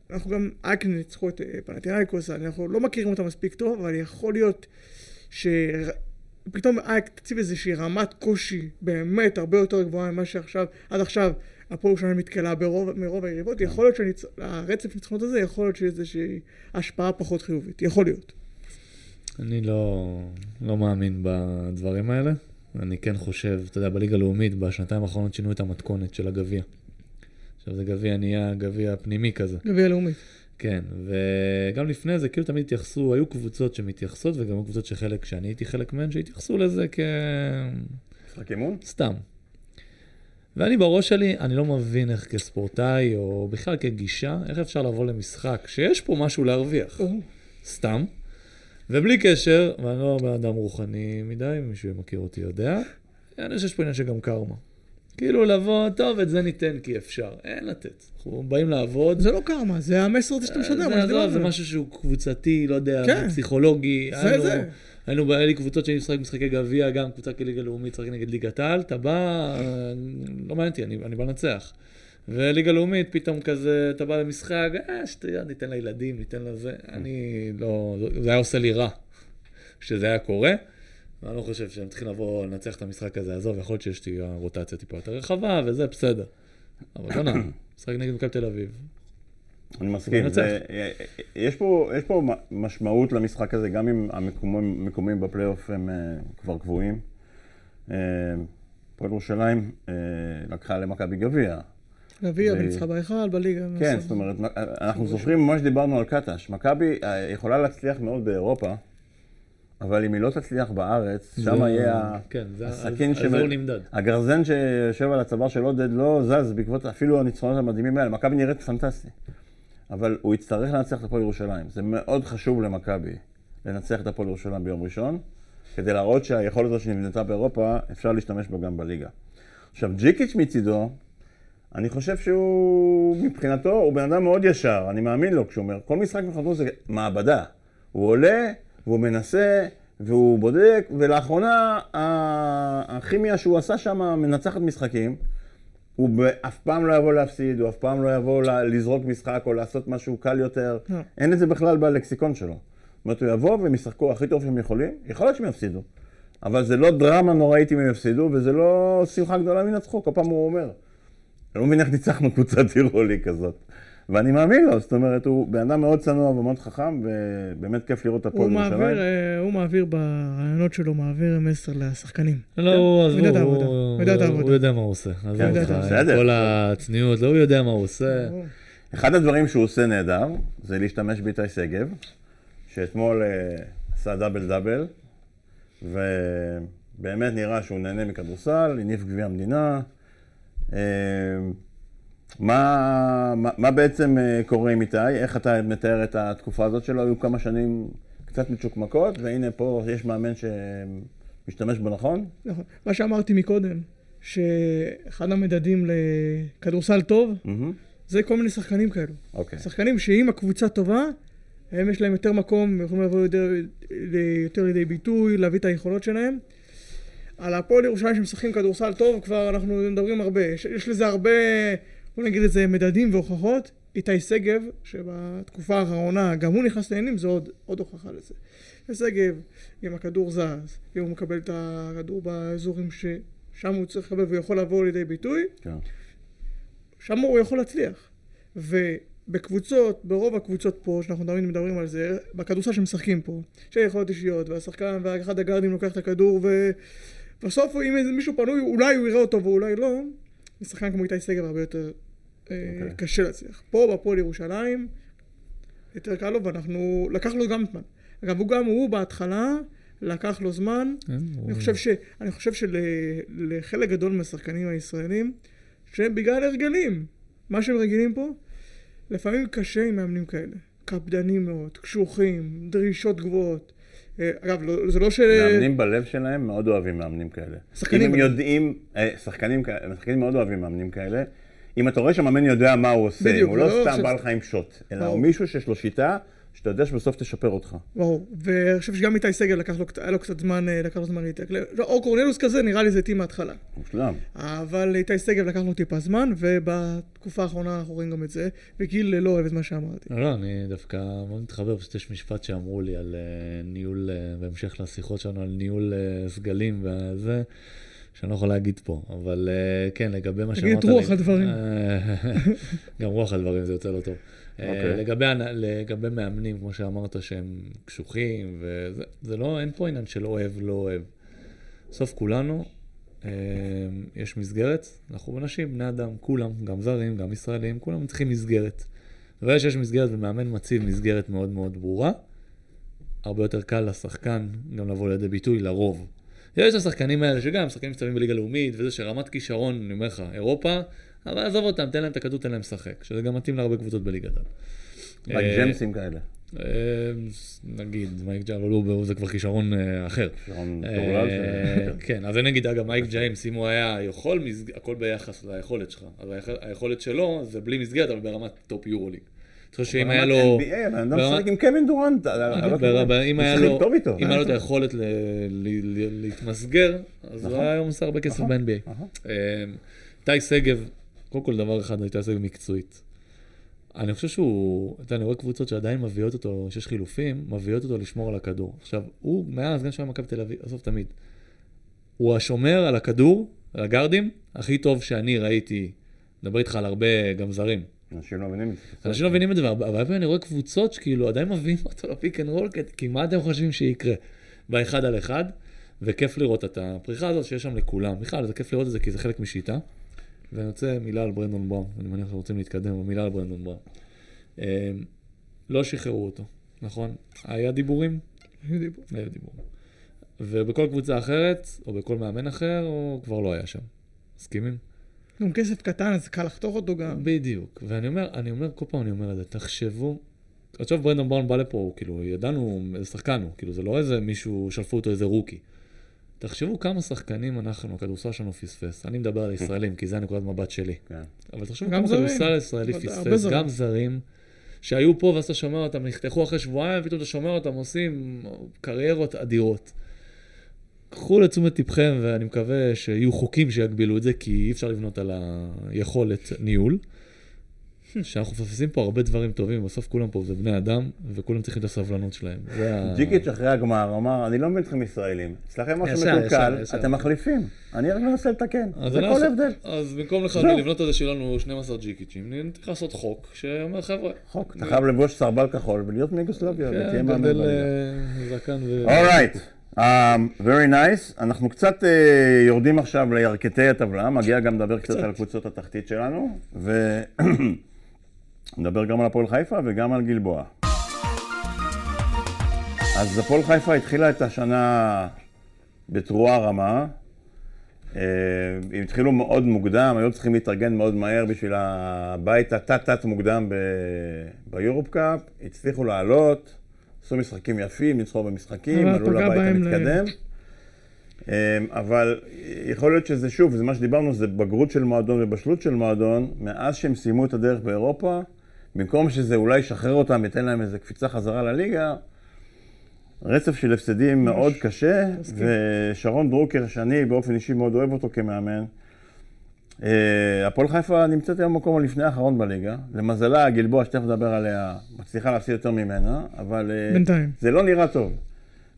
שאנחנו גם, אייק ניצחו את אה, פנטינאיקוס, אנחנו לא מכירים אותה מספיק טוב, אבל יכול להיות שפתאום אייק תציב איזושהי רמת קושי באמת הרבה יותר גבוהה ממה שעכשיו, עד עכשיו הפועל ירושלים נתקלה ברוב, מרוב היריבות, יכול להיות שהרצף ניצחונות הזה, יכול להיות שיש איזושהי השפעה פחות חיובית, יכול להיות. אני לא, לא מאמין בדברים האלה. אני כן חושב, אתה יודע, בליגה הלאומית, בשנתיים האחרונות שינו את המתכונת של הגביע. עכשיו זה גביע נהיה גביע פנימי כזה. גביע לאומי. כן, וגם לפני זה כאילו תמיד התייחסו, היו קבוצות שמתייחסות וגם היו קבוצות שחלק, שאני הייתי חלק מהן, שהתייחסו לזה משחק אימון? כסתם. ואני בראש שלי, אני לא מבין איך כספורטאי, או בכלל כגישה, איך אפשר לבוא למשחק שיש פה משהו להרוויח. סתם. ובלי קשר, ואני לא בן אדם רוחני מדי, מישהו מכיר אותי יודע, אני חושב שיש פה עניין שגם קרמה. כאילו לבוא, טוב, את זה ניתן כי אפשר. אין לתת. אנחנו באים לעבוד. זה לא קרמה, זה המסר הזה שאתה משדר, זה, מה עזוב, שדיברנו. זה משהו שהוא קבוצתי, לא יודע, כן. פסיכולוגי. זה היינו- זה. היינו, היה לי קבוצות שאני משחק משחקי גביע, גם קבוצה כליגה לאומית, משחק נגד ליגת העל, אתה בא, אה, לא מעניין אותי, אני, אני בא לנצח. וליגה לאומית, פתאום כזה, אתה בא למשחק, אה, שטויות, ניתן לילדים, ניתן לזה. אני לא, זה היה עושה לי רע שזה היה קורה. ואני לא חושב שהם צריכים לבוא לנצח את המשחק הזה, עזוב, יכול להיות שיש לי רוטציה טיפה יותר רחבה, וזה בסדר. אבל בוא'נה, משחק נגד מכבי תל אביב. אני מסכים. מנצח. זה- יש פה, יש פה משמעות למשחק הזה, גם אם המקומים בפלייאוף הם אה, כבר קבועים. אה, הפועל ירושלים אה, לקחה למכבי גביע. גביע וניצחה בהיכל, בליגה. כן, זאת אומרת, אנחנו זוכרים ממש דיברנו על קטש. מכבי אה, יכולה להצליח מאוד באירופה, אבל אם היא לא תצליח בארץ, שם זה- יהיה כן, הסכין נמדד. הגרזן שיושב על הצוואר של עודד לא זז בעקבות אפילו הניצחונות המדהימים האלה. מכבי נראית פנטסטי. אבל הוא יצטרך לנצח את הפועל ירושלים. זה מאוד חשוב למכבי לנצח את הפועל ירושלים ביום ראשון, כדי להראות שהיכולת הזו שנבנתה באירופה, אפשר להשתמש בה גם בליגה. עכשיו, ג'יקיץ' מצידו, אני חושב שהוא, מבחינתו, הוא בן אדם מאוד ישר, אני מאמין לו כשהוא אומר, כל משחק מבחינתו זה מעבדה. הוא עולה, והוא מנסה, והוא בודק, ולאחרונה הכימיה שהוא עשה שם מנצחת משחקים. הוא אף פעם לא יבוא להפסיד, הוא אף פעם לא יבוא לזרוק משחק או לעשות משהו קל יותר. לא. אין את זה בכלל בלקסיקון שלו. זאת אומרת, הוא יבוא והם ישחקו הכי טוב שהם יכולים, יכול להיות שהם יפסידו. אבל זה לא דרמה נוראית אם הם יפסידו, וזה לא שמחה גדולה אם ינצחו, כל פעם הוא אומר. אני לא מבין איך ניצחנו קבוצה טירולי כזאת. ואני מאמין לו, זאת אומרת, הוא בן אדם מאוד צנוע ומאוד חכם, ובאמת כיף לראות את הפועל ירושלים. אה, הוא מעביר ברעיונות שלו, מעביר מסר לשחקנים. לא, הוא, עזבו, הוא יודע מה הוא עושה. כן, בסדר. כל הצניעות, לא, הוא יודע מה הוא עושה. אחד הדברים שהוא עושה נהדר, זה להשתמש באיתי שגב, שאתמול אה, עשה דאבל דאבל, ובאמת נראה שהוא נהנה מכדורסל, הניף גביע המדינה. מה, מה, מה בעצם אה, קורה עם איתי? איך אתה מתאר את התקופה הזאת שלו? היו כמה שנים קצת מצ'וקמקות, והנה פה יש מאמן שמשתמש בו נכון? נכון. מה שאמרתי מקודם, שאחד המדדים לכדורסל טוב, mm-hmm. זה כל מיני שחקנים כאלו. Okay. אוקיי. שחקנים שאם הקבוצה טובה, הם יש להם יותר מקום, יכולים לבוא יותר, יותר לידי ביטוי, להביא את היכולות שלהם. על הפועל ירושלים שמשחקים כדורסל טוב, כבר אנחנו מדברים הרבה. יש, יש לזה הרבה... בוא נגיד את זה, מדדים והוכחות. איתי שגב, שבתקופה האחרונה גם הוא נכנס לעניינים, זה עוד, עוד הוכחה לזה. ושגב, אם הכדור זז, אם הוא מקבל את הכדור באזורים ששם הוא צריך לקבל והוא יכול לבוא לידי ביטוי, כן. שם הוא יכול להצליח. ובקבוצות, ברוב הקבוצות פה, שאנחנו תמיד מדברים על זה, בכדורסל שמשחקים פה, שיכולות אישיות, והשחקן ואחד הגארדים לוקח את הכדור, ובסוף אם מישהו פנוי, אולי הוא יראה אותו ואולי לא, לשחקן כמו איתי שגב הרבה יותר okay. אה, אוקיי. קשה להצליח. פה בפועל ירושלים, יותר קל לו, ואנחנו, לקח לו גם זמן. אגב, הוא גם, הוא בהתחלה, לקח לו זמן. כן, אני חושב, ש, אני חושב שלחלק גדול מהשחקנים הישראלים, שהם בגלל הרגלים, מה שהם רגילים פה, לפעמים קשה עם מאמנים כאלה. קפדנים מאוד, קשוחים, דרישות גבוהות. אה, אגב, לא, זה לא ש... מאמנים בלב שלהם מאוד אוהבים מאמנים כאלה. שחקנים... אם הם יודעים, אה, שחקנים, שחקנים מאוד אוהבים מאמנים כאלה. אם אתה רואה שהמאמן יודע מה הוא עושה, בדיוק, הוא לא, לא סתם בא לך עם שוט, אלא הוא מישהו שיש לו שיטה, שאתה יודע שבסוף תשפר אותך. ברור, ואני חושב שגם איתי סגל לקח לו, היה לו קצת זמן, אה, לקח לו זמן להתאק. לא, אור קורנלוס כזה, נראה לי זה איתי מההתחלה. מושלם. אבל איתי סגל לקח לו טיפה זמן, ובתקופה האחרונה אנחנו רואים גם את זה, וגיל לא אוהב את מה שאמרתי. לא, אני דווקא מאוד מתחבר, פשוט יש משפט שאמרו לי על אה, ניהול, אה, בהמשך לשיחות שלנו, על ניהול סגלים וזה. שאני לא יכול להגיד פה, אבל uh, כן, לגבי מה שאמרת... תגיד רוח הדברים. גם רוח הדברים זה יוצא לא טוב. Okay. אה, אוקיי. לגבי, לגבי מאמנים, כמו שאמרת, שהם קשוחים, וזה זה לא, אין פה עניין של אוהב, לא אוהב. בסוף כולנו, אה, יש מסגרת, אנחנו אנשים, בני אדם, כולם, גם זרים, גם ישראלים, כולם צריכים מסגרת. ברגע שיש מסגרת ומאמן מציב מסגרת מאוד מאוד ברורה, הרבה יותר קל לשחקן גם לבוא לידי ביטוי, לרוב. יש את השחקנים האלה שגם שחקנים מצטיינים בליגה לאומית, וזה שרמת כישרון, אני אומר לך, אירופה, אבל עזוב אותם, תן להם את הכדור, תן להם לשחק, שזה גם מתאים להרבה קבוצות בליגת העל. מייק ג'מסים כאלה. אה, נגיד, מייק ג'מסים, זה כבר כישרון אה, אחר. אה, כן, אז נגיד, אגב, מייק ג'יימס, אם הוא היה יכול, הכל ביחס ליכולת שלך. אז היכולת שלו זה בלי מסגרת, אבל ברמת top יורוליג. אני חושב שאם היה לו... NBA, הבן אדם משחק עם קווין דורנט. אם היה לו את היכולת להתמסגר, אז הוא נכון. היה עושה הרבה כסף נכון. ב-NBA. איתי שגב, קודם כל דבר אחד, איתי שגב מקצועית. אני חושב שהוא, אתה יודע, אני רואה קבוצות שעדיין מביאות אותו, שיש חילופים, מביאות אותו לשמור על הכדור. עכשיו, הוא, מאז גם שהיה מכבי תל אביב, עזוב תמיד, הוא השומר על הכדור, על הגארדים, הכי טוב שאני ראיתי, מדבר איתך על הרבה גם זרים. אנשים לא מבינים את זה. אנשים לא מבינים את זה, והרבה פעמים אני רואה קבוצות שכאילו עדיין מביאים אותו ל pick and roll, כי מה אתם חושבים שיקרה? באחד על אחד, וכיף לראות את הפריחה הזאת שיש שם לכולם. בכלל, זה כיף לראות את זה כי זה חלק משיטה. ואני רוצה מילה על ברנדון בראון, אני מניח שרוצים להתקדם, מילה על ברנדון בראון. אמ, לא שחררו אותו, נכון? היה דיבורים? היו דיבורים. היו דיבורים. ובכל קבוצה אחרת, או בכל מאמן אחר, הוא כבר לא היה שם. מסכימים? גם כסף קטן, אז קל לחתוך אותו גם. בדיוק. ואני אומר, אני אומר, כל פעם אני אומר את זה, תחשבו, עכשיו ברנדון בראון בא לפה, הוא כאילו, ידענו איזה שחקן הוא, כאילו, זה לא איזה מישהו, שלפו אותו איזה רוקי. תחשבו כמה שחקנים אנחנו, הכדורסל שלנו פספס. אני מדבר על ישראלים, כי זה הנקודת מבט שלי. כן. אבל תחשבו כמה. כדורסל ישראלי פספס. גם זרים, שהיו פה ואז אתה שומע אותם, נחתכו אחרי שבועיים, פתאום אתה שומע אותם עושים קריירות אדירות. קחו לתשומת לבכם, ואני מקווה שיהיו חוקים שיגבילו את זה, כי אי אפשר לבנות על היכולת ניהול. שאנחנו מפספסים פה הרבה דברים טובים, בסוף כולם פה זה בני אדם, וכולם צריכים את הסבלנות שלהם. ג'יקיץ' אחרי הגמר אמר, אני לא מבין אתכם ישראלים. אצלכם משהו מקולקל. אתם מחליפים. אני רק מנסה לתקן. אז זה אני כל ההבדל. אז במקום לך. לבנות את זה שיהיו לנו 12 ג'יקיצ'ים, צריך לעשות חוק שאומר, חבר'ה, חוק, אתה חייב לבוש סרבל כחול ולהיות מיוגוסלביה, ותהיה כן, מאמן גדל בליגה. אה, זקן ו... אורייט, um, very nice. אנחנו קצת uh, יורדים עכשיו לירכתי הטבלה, מגיע גם לדבר קצת קצת. על קבוצות התחתית שלנו, ונדבר גם על הפועל חיפה וגם על גלבוע. אז הפועל חיפה התחילה את השנה בתרועה רמה. אה, הם התחילו מאוד מוקדם, היו צריכים להתארגן מאוד מהר בשביל הבית התת-תת מוקדם ב- ביורופ קאפ, הצליחו לעלות, עשו משחקים יפים, ניצחו במשחקים, עלו לבית המתקדם. אה, אבל יכול להיות שזה שוב, זה מה שדיברנו, זה בגרות של מועדון ובשלות של מועדון, מאז שהם סיימו את הדרך באירופה, במקום שזה אולי ישחרר אותם, ייתן להם איזה קפיצה חזרה לליגה, רצף של הפסדים מאוד קשה. ושרון דרוקר, שאני באופן אישי מאוד אוהב אותו כמאמן, הפועל חיפה נמצאת היום במקום הלפני האחרון בליגה. למזלה, גלבוע, שתכף נדבר עליה, מצליחה להפסיד יותר ממנה, אבל אה, בינתיים. זה לא נראה טוב.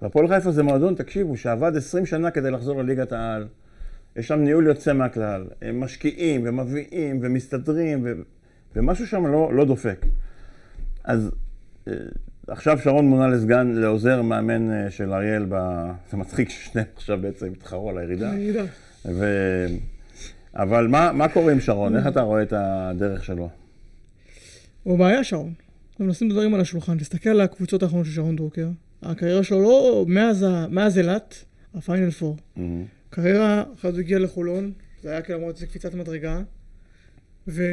והפועל חיפה זה מועדון, תקשיבו, שעבד 20 שנה כדי לחזור לליגת העל. יש שם ניהול יוצא מהכלל. הם משקיעים ומביאים ומסתדרים, ו... ומשהו שם לא, לא דופק. אז אה, עכשיו שרון מונה לסגן, לעוזר מאמן אה, של אריאל, ב... זה מצחיק ששניהם עכשיו בעצם התחרו על הירידה. ו... אבל מה, מה קורה עם שרון? איך אתה רואה את הדרך שלו? הוא בעיה, שרון. אבל נשים דברים על השולחן. תסתכל על הקבוצות האחרונות של שרון דרוקר. הקריירה שלו לא מאז. מאז אילת, הפיינל פור. קריירה, אחת הוא הגיע לחולון, זה היה כאילו אמרת, זה קפיצת מדרגה. ו...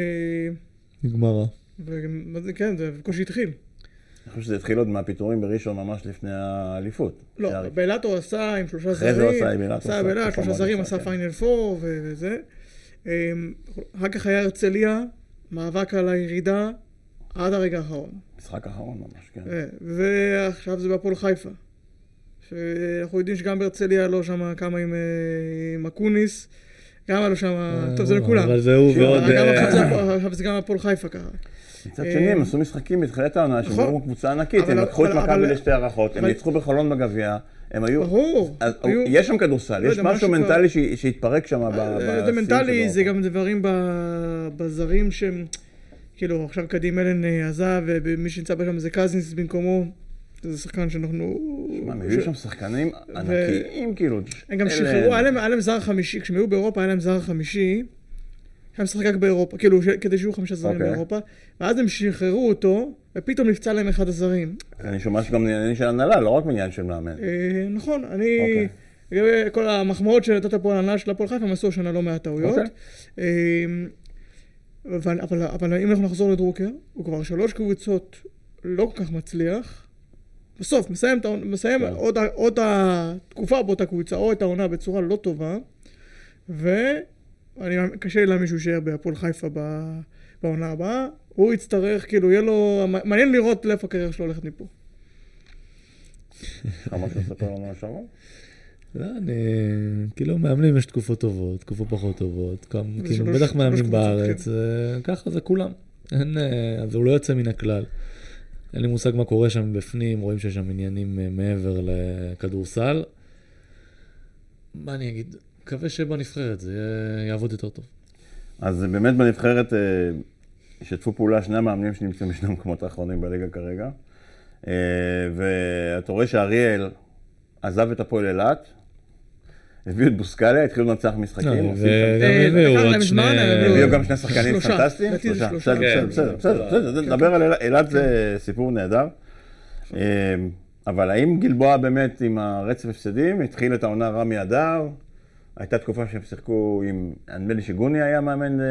נגמרה. ו... זה, כן, זה בקושי התחיל. אני חושב שזה התחיל עוד מהפיטורים בראשון ממש לפני האליפות. לא, באילת הוא עשה עם שלושה אחרי זרים. זה הוא עשה עם אילת, עשה באילת, שלושה זרים, עשה כן. פיינל פור ו- וזה. אמ, אחר כך היה הרצליה, מאבק על הירידה, עד הרגע האחרון. משחק אחרון ממש, כן. אה, ועכשיו זה בהפועל חיפה. שאנחנו יודעים שגם בהרצליה לו שם כמה עם, אה, עם אקוניס, גם היה לו שם, טוב זה לכולם. אבל זה הוא שוב, ועוד... אה, עכשיו זה- גם הפועל חיפה ככה. מצד שני, הם עשו משחקים בתחילת העונה, שהם נכון. היו קבוצה ענקית, הם לקחו את מכבי לשתי הערכות, הם ניצחו בחולון בגביע, הם היו... ברור. אז היו- יש שם כדורסל, לא יש משהו מנטלי ש- שהתפרק שם ב- אה, בשיאים זה מנטלי, שלו. זה גם דברים בזרים שהם, כאילו, עכשיו קדים אלן אה, עזב, ומי שנמצא שם זה קזינס במקומו. זה שחקן שאנחנו... מה, הם הביאו ש- שם שחקנים ענקיים, כאילו. הם גם שחררו, היה להם זר חמישי, כשהם היו באירופה היה להם זר חמישי, היה משחק רק באירופה, כאילו, ש- כדי שיהיו חמישה זרים אוקיי. באירופה, ואז הם שחררו אותו, ופתאום נפצע להם אחד הזרים. אני שומע שגם עניין של הנהלה, לא רק מעניין של מאמן. אה, נכון, אני... אוקיי. לגבי כל המחמאות שנתת פה על הנהלה של הפועל חיפה, הם עשו השנה לא מעט טעויות. אוקיי. אה, אבל, אבל, אבל אם אנחנו נחזור לדרוקר, הוא כבר שלוש קבוצות לא כל כך מצליח. בסוף, מסיים, מסיים כן. עוד, עוד התקופה באותה קבוצה, או את העונה בצורה לא טובה, ואני קשה לי להאמין שהוא יישאר בהפועל חיפה ב- בעונה הבאה. הוא יצטרך, כאילו, יהיה לו... מעניין לראות לאיפה הקריירה שלו הולכת מפה. משהו לספר לנו על שרון? לא, אני... כאילו, מאמנים יש תקופות טובות, תקופות פחות טובות. כאילו, שלוש- בטח מאמנים בארץ, אה, ככה זה כולם. אין... אה, אז הוא לא יוצא מן הכלל. אין לי מושג מה קורה שם בפנים, רואים שיש שם עניינים אה, מעבר לכדורסל. מה אני אגיד? מקווה שבנבחרת זה יעבוד יותר טוב. אז באמת בנבחרת אה, השתתפו פעולה שני המאמנים שנמצאים בשני המקומות האחרונים בליגה כרגע. אה, ואתה רואה שאריאל עזב את הפועל אילת, הביאו את בוסקליה, התחילו לנצח משחקים. לא, אה, הביאו עוד שני... הביאו- גם שני שחקנים. פנטסטיים? שלושה. בסדר, כן, בסדר, בסדר, כן. בסדר, בסדר, נדבר על אילת, זה סיפור נהדר. אבל האם גלבוע באמת עם הרצף הפסדים, התחיל את העונה רמי אדר, הייתה תקופה שהם שיחקו עם, נדמה לי שגוני היה מאמן אה,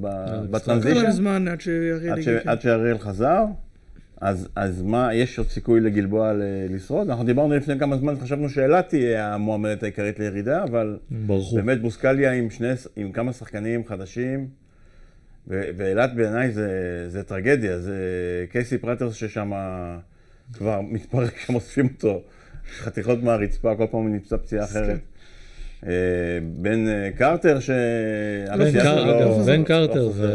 לקח לקח בטרנזישן, להם זמן עד שאריאל הגיע. כן. עד שאריאל חזר. אז, אז מה, יש עוד סיכוי לגלבוע לשרוד? אנחנו דיברנו לפני כמה זמן, חשבנו שאילת תהיה המועמדת העיקרית לירידה, אבל ברחו. באמת בוסקליה עם, שני, עם כמה שחקנים חדשים, ואילת בעיניי זה, זה טרגדיה, זה קייסי פרטרס ששם כבר מתפרק, שם אוספים אותו חתיכות מהרצפה, כל פעם הוא נפצע פציעה אחרת. אה, בן אה, קרטר, בן שהפציעה קר- שלו אגב, בן לא קרטר. זה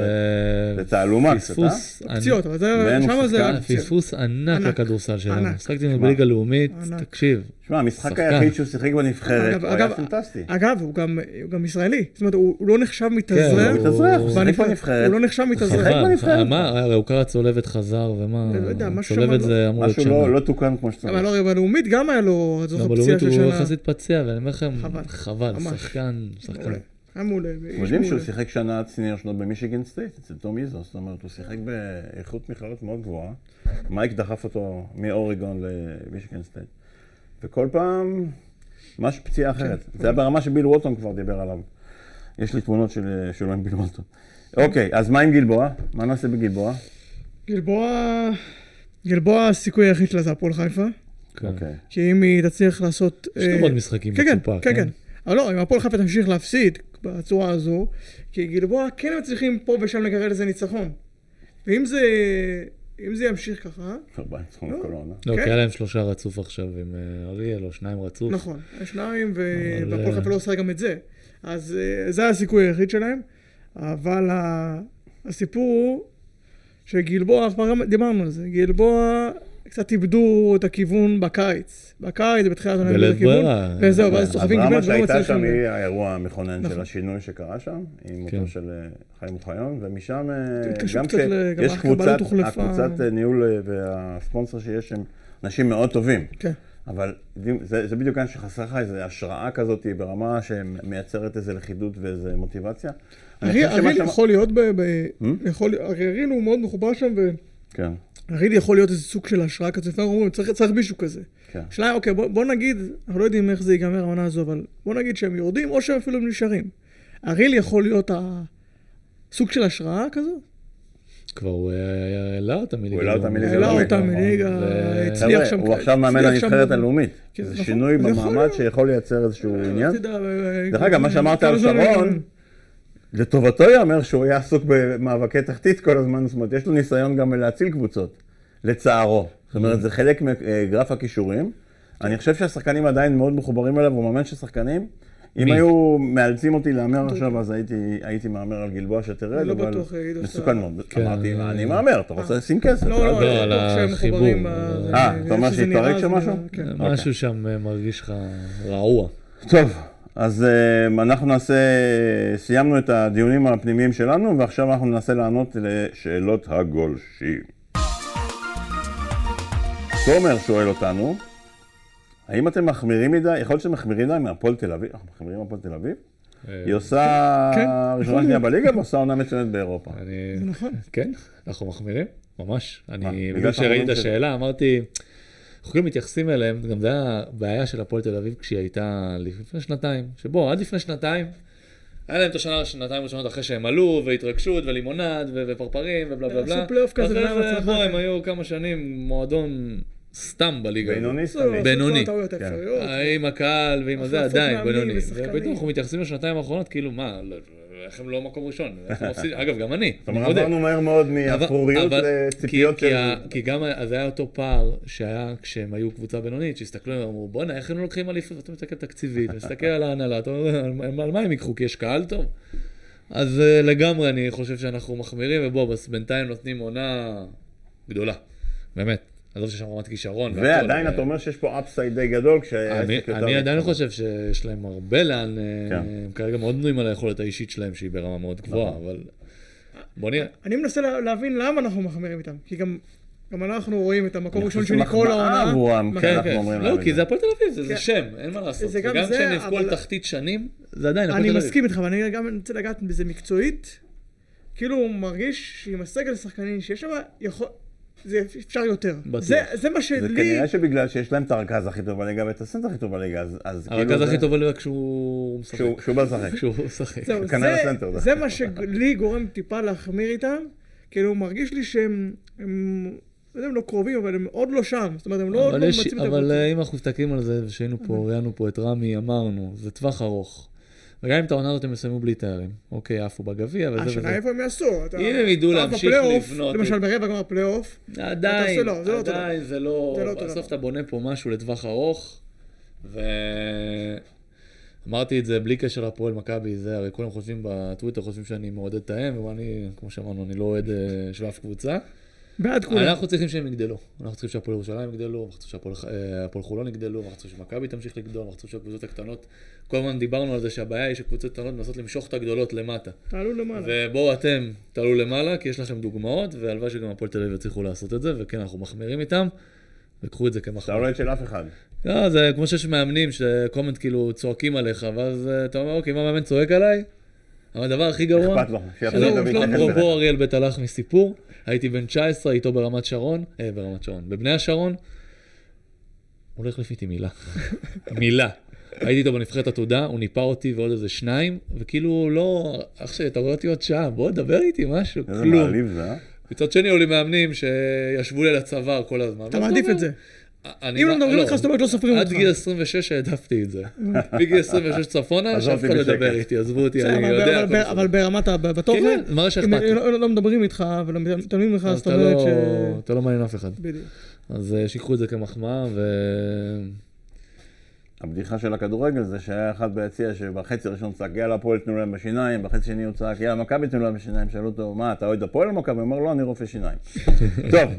זה תעלומה קצת, אה? פספוס ענק. פציעות, אבל זה, ואין הוא שם זה. פספוס ענק. לכדורסל שלנו. משחקתי ממנו שמע. בליגה לאומית. תקשיב. שמע, המשחק. היחיד שהוא שיחק בנבחרת, הוא היה פנטסטי. אגב, הוא גם, הוא ישראלי. זאת אומרת, הוא, הוא לא נחשב כן, מתאזרח. הוא מתאזרח, הוא שיחק בנבחרת. הוא לא נחשב מתאזרח. שיחק חבל, בנבחרת. מה, הרי הוא קרא צולבת חזר, ומה, לא יודע, שהצולבת לא- זה אמור להיות משהו לא. לא תוקן כמו אבל שצריך. לא, בלאומית גם היה לו, זוכר פציעה בלאומית של הוא שנה. יחסית פציע, ואני אומר לכם, חבל. ממש. שחקן, שחקן. היה מעולה. יודעים שהוא. שיחק שנה עד senior שלו במישיגן סטייט, אצל טום איזו, זאת אומרת, הוא שיחק באיכות מכללות מאוד גבוהה. מייק דחף אותו מאוריגון למישיגן סטייט. וכל פעם, משהו פציעה אחרת. זה היה ברמה שביל ווטון כבר דיבר עליו. יש לי תמונות של- שלו עם ביל ווטון. אוקיי, אז מה עם גלבוע? מה נעשה בגלבוע? גלבוע, גלבוע הסיכוי היחיד שלה זה הפועל חיפה. כן. אוקיי. כי אם היא תצליח לעשות... יש אה, גם עוד משחקים כן, כן, בקופה, כן, כן. אבל לא, אם הפועל חיפה תמשיך להפסיד בצורה הזו, כי גלבוע כן מצליחים פה ושם לגרד איזה ניצחון. ואם זה, אם זה ימשיך ככה, ארבעה ניצחון לא. העונה. לא, כן. כי היה להם שלושה רצוף עכשיו עם אה, אריאל, או שניים רצוף. נכון, שניים, והפועל אה, חיפה לא עושה גם את זה. אז אה, זה הסיכוי היחיד שלהם, אבל הסיפור הוא שגלבוע, כבר גם דיברנו על זה, גלבוע קצת איבדו את הכיוון בקיץ. בקיץ, בתחילת העונה, איבדו את הכיוון, ברירה. וזהו, ואז סוחבים קיבל ולא שהייתה מצליחים. שם היא האירוע המכונן של נכון. השינוי שקרה שם, עם כן. מותו של אה, חיים אוחיון, ומשם אה, גם כשיש קבוצת. הקבוצת אה, ניהול אה, והספונסר שיש הם אנשים מאוד טובים, כן. אבל זה, זה בדיוק כאן שחסר לך איזו השראה כזאת ברמה שמייצרת איזו לכידות ואיזו מוטיבציה. אני אריאל יכול להיות ב... ב- Hmm? יכול- אריאל הוא מאוד מחובר שם, כן, ואריאל יכול להיות איזה סוג של השראה כזה, לפעמים אומרים, צריך צריך מישהו כזה. כן. השאלה, אוקיי, בוא, בוא נגיד, אנחנו לא יודעים איך זה ייגמר העונה הזו, אבל בוא נגיד שהם יורדים, או שהם אפילו נשארים. אריאל יכול להיות הסוג של השראה כזו? כבר הוא אה, העלה אותה מליגה. הוא העלה אותה. מליגה העלה אותה. מליגה, ו- הצליח שם. הוא עכשיו מאמן הנבחרת הלאומית. כן, זה נכון. שינוי במעמד. שיכול לייצר איזשהו כן, עניין. דרך אגב, מה שאמרת על שרון, לטובתו ייאמר שהוא היה עסוק במאבקי תחתית כל הזמן, זאת אומרת, יש לו ניסיון גם להציל קבוצות, לצערו. זאת אומרת, זה חלק מגרף הכישורים. אני חושב שהשחקנים עדיין מאוד מחוברים אליו, הוא מאמן של שחקנים. אם? היו מאלצים אותי להמר עכשיו, אז הייתי- הייתי מהמר על גלבוע שתרד, לא אבל בטוח, עידו, מסוכן מאוד. כן. אמרתי, אני מהמר, אתה רוצה לשים כסף? לא, לא, לא, אני על שהם החיבור. אה, אתה אומר שהתפרק שם משהו? כן. משהו שם אה, מרגיש לך רעוע. טוב, אז אה, אנחנו נעשה, סיימנו את הדיונים הפנימיים שלנו, ועכשיו אנחנו ננסה לענות לשאלות הגולשים. תומר שואל אותנו, האם אתם מחמירים מדי, יכול להיות שאתם מחמירים מדי מהפועל תל אביב? אנחנו מחמירים מהפועל תל אביב? היא עושה כן, ראשונה יכול שנייה. בליגה ועושה עונה מצוינת באירופה. אני... זה נכון. כן, אנחנו מחמירים, ממש. אני, בגלל שראיתי את השאלה, אמרתי, אנחנו כאילו מתייחסים אליהם, גם זה היה בעיה של הפועל תל אביב כשהיא הייתה לפני שנתיים, שבו עד לפני שנתיים, היה להם את השנה, שנתיים ראשונות אחרי שהם עלו, והתרגשות, ולימונד, ו- ופרפרים, ובלה בלה בלה. עשו פלייאוף כזה, זה, הצלחה. בוא, הם היו כמה שנים מועדון סתם בליגה. בינוני. עשו בינוני. כן. האפשריות. עם הקהל ועם הזה עדיין, בינוני. ופתאום אנחנו מתייחסים לשנתיים האחרונות, כאילו, מה, לא- איך הם לא מקום ראשון? אגב, גם אני. זאת אומרת. עברנו מהר מאוד מאפרוריות לציפיות של... כי, גם אז היה אותו פער שהיה כשהם היו קבוצה בינונית, שהסתכלו עליהם ואמרו, בואנה, איך הם לוקחים אליפות? אתה מסתכל תקציבית, מסתכל על ההנהלה, אתה אומר, על, מה הם ייקחו? כי יש קהל טוב? אז אה, לגמרי אני חושב שאנחנו מחמירים, ובוא, בינתיים נותנים עונה גדולה. באמת. עזוב שיש שם רמת כישרון. ועדיין ו- אתה אומר שיש פה אפסייד די גדול, אני, כשהעסק יותר... אני עדיין. חושב שיש להם הרבה לאן, אה, כן. הם כרגע מאוד בנויים על היכולת האישית שלהם שהיא ברמה מאוד גבוהה, נכון. אבל בוא נראה. אני מנסה לה- להבין למה אנחנו מחמירים איתם. כי גם גם אנחנו רואים את המקום אני הראשון שלי כל העונה. כן. כן, אנחנו כן. אומרים לא, כי זה הפועל תל אביב, זה- זה כן. שם, אין מה לעשות. זה גם וגם זה, כשהם נאבקו על אבל- תחתית שנים, זה עדיין הפועל אני תל אביב. מסכים איתך, אבל אני גם רוצה לגעת בזה מקצועית. כאילו הוא מרגיש שעם הסגל השחקנים שיש שם, יכול... זה אפשר יותר. זה, זה מה זה שלי... כנראה שבגלל שיש להם את הרכז הכי טוב בליגה ואת הסנטר הכי טוב בליגה, אז- אז כאילו... הרכז הכי טוב בליגה כשהוא משחק. כשהוא בא לשחק. כשהוא משחק. זהו, כנ"ל זה. זה מה שלי גורם טיפה להחמיר איתם, כאילו מרגיש לי שהם, הם, לא אם לא קרובים, אבל הם עוד לא שם, זאת אומרת, הם לא, אבל, לא יש, אבל. אה, אם אנחנו מסתכלים על זה, ושהיינו פה, ראיינו פה את רמי, אמרנו, זה טווח ארוך. וגם אם את העונה הזאת הם יסיימו בלי תארים. אוקיי, עפו בגביע וזה השנה וזה. איפה הם יעשו? אם הם ידעו להמשיך לבנות למשל ברבע גמר פלייאוף, עדיין, לא, לא עדיין, זה לא... לא בסוף. אתה בונה פה משהו לטווח ארוך, ו... אמרתי את זה בלי קשר לפועל מכבי, זה הרי כולם חושבים בטוויטר, חושבים שאני מעודד את האם, ואני, כמו שאמרנו, אני לא אוהד אה, של אף קבוצה. בעד כולם. אנחנו צריכים שהם יגדלו. אנחנו צריכים שהפועל ירושלים יגדלו, אנחנו צריכים שהפועל אה, חולון יגדלו, אנחנו צריכים שמכבי תמשיך לגדול, אנחנו צריכים שהקבוצות הקטנות... כל הזמן דיברנו על זה שהבעיה היא שקבוצות קטנות מנסות למשוך את הגדולות למטה. תעלו למעלה. ובואו אתם תעלו למעלה, כי יש לכם דוגמאות, והלוואי שגם הפועל תל אביב יצליחו לעשות את זה, וכן, אנחנו מחמירים איתם, וקחו את זה אתה כמחמאה. לא אוהד של אף אחד. לא, זה כמו שיש מאמנים שקומנט כאילו צועקים עליך, ואז אתה אומר, אוקיי, מה המאמן צועק עליי? אבל הדבר הכי גרוע, שלום, אפרופו אליך. אריאל בית הלך מסיפור, הייתי בן 19 איתו ברמת שרון, אה, ברמת שרון, בבני השרון, הולך לפי מילה. מילה. הייתי איתו בנבחרת עתודה, הוא ניפה אותי ועוד איזה שניים, וכאילו לא, אח שלי, אתה רואה אותי עוד שעה, בוא דבר איתי משהו, איזה כלום. מעליב זה, אה? מצד שני היו לי מאמנים שישבו לי על הצוואר כל הזמן. אתה מעדיף את זה. אם לא מדברים איתך, זאת אומרת לא סופרים עד אותך. גיל 26 העדפתי את זה. מגיל 26 צפונה, שאף אחד לא. ידבר איתי, עזבו אותי, אני אבל- יודע. אבל- ברמת. בתוכן, כן, כן, לי. לא לא מדברים איתך ולא מתעלמים ממך, אז זאת אומרת לא- ש... אתה לא מעניין אף אחד. בדיוק. אז אה, שיקחו את זה כמחמאה, ו... הבדיחה של הכדורגל זה שהיה אחד ביציע שבחצי הראשון צעק יאללה הפועל תנו להם בשיניים, בחצי שני הוא צעק יאללה מכבי תנו להם בשיניים, שאלו אותו מה אתה אוהד הפועל או מכבי? הוא אומר לא אני רופא שיניים. טוב,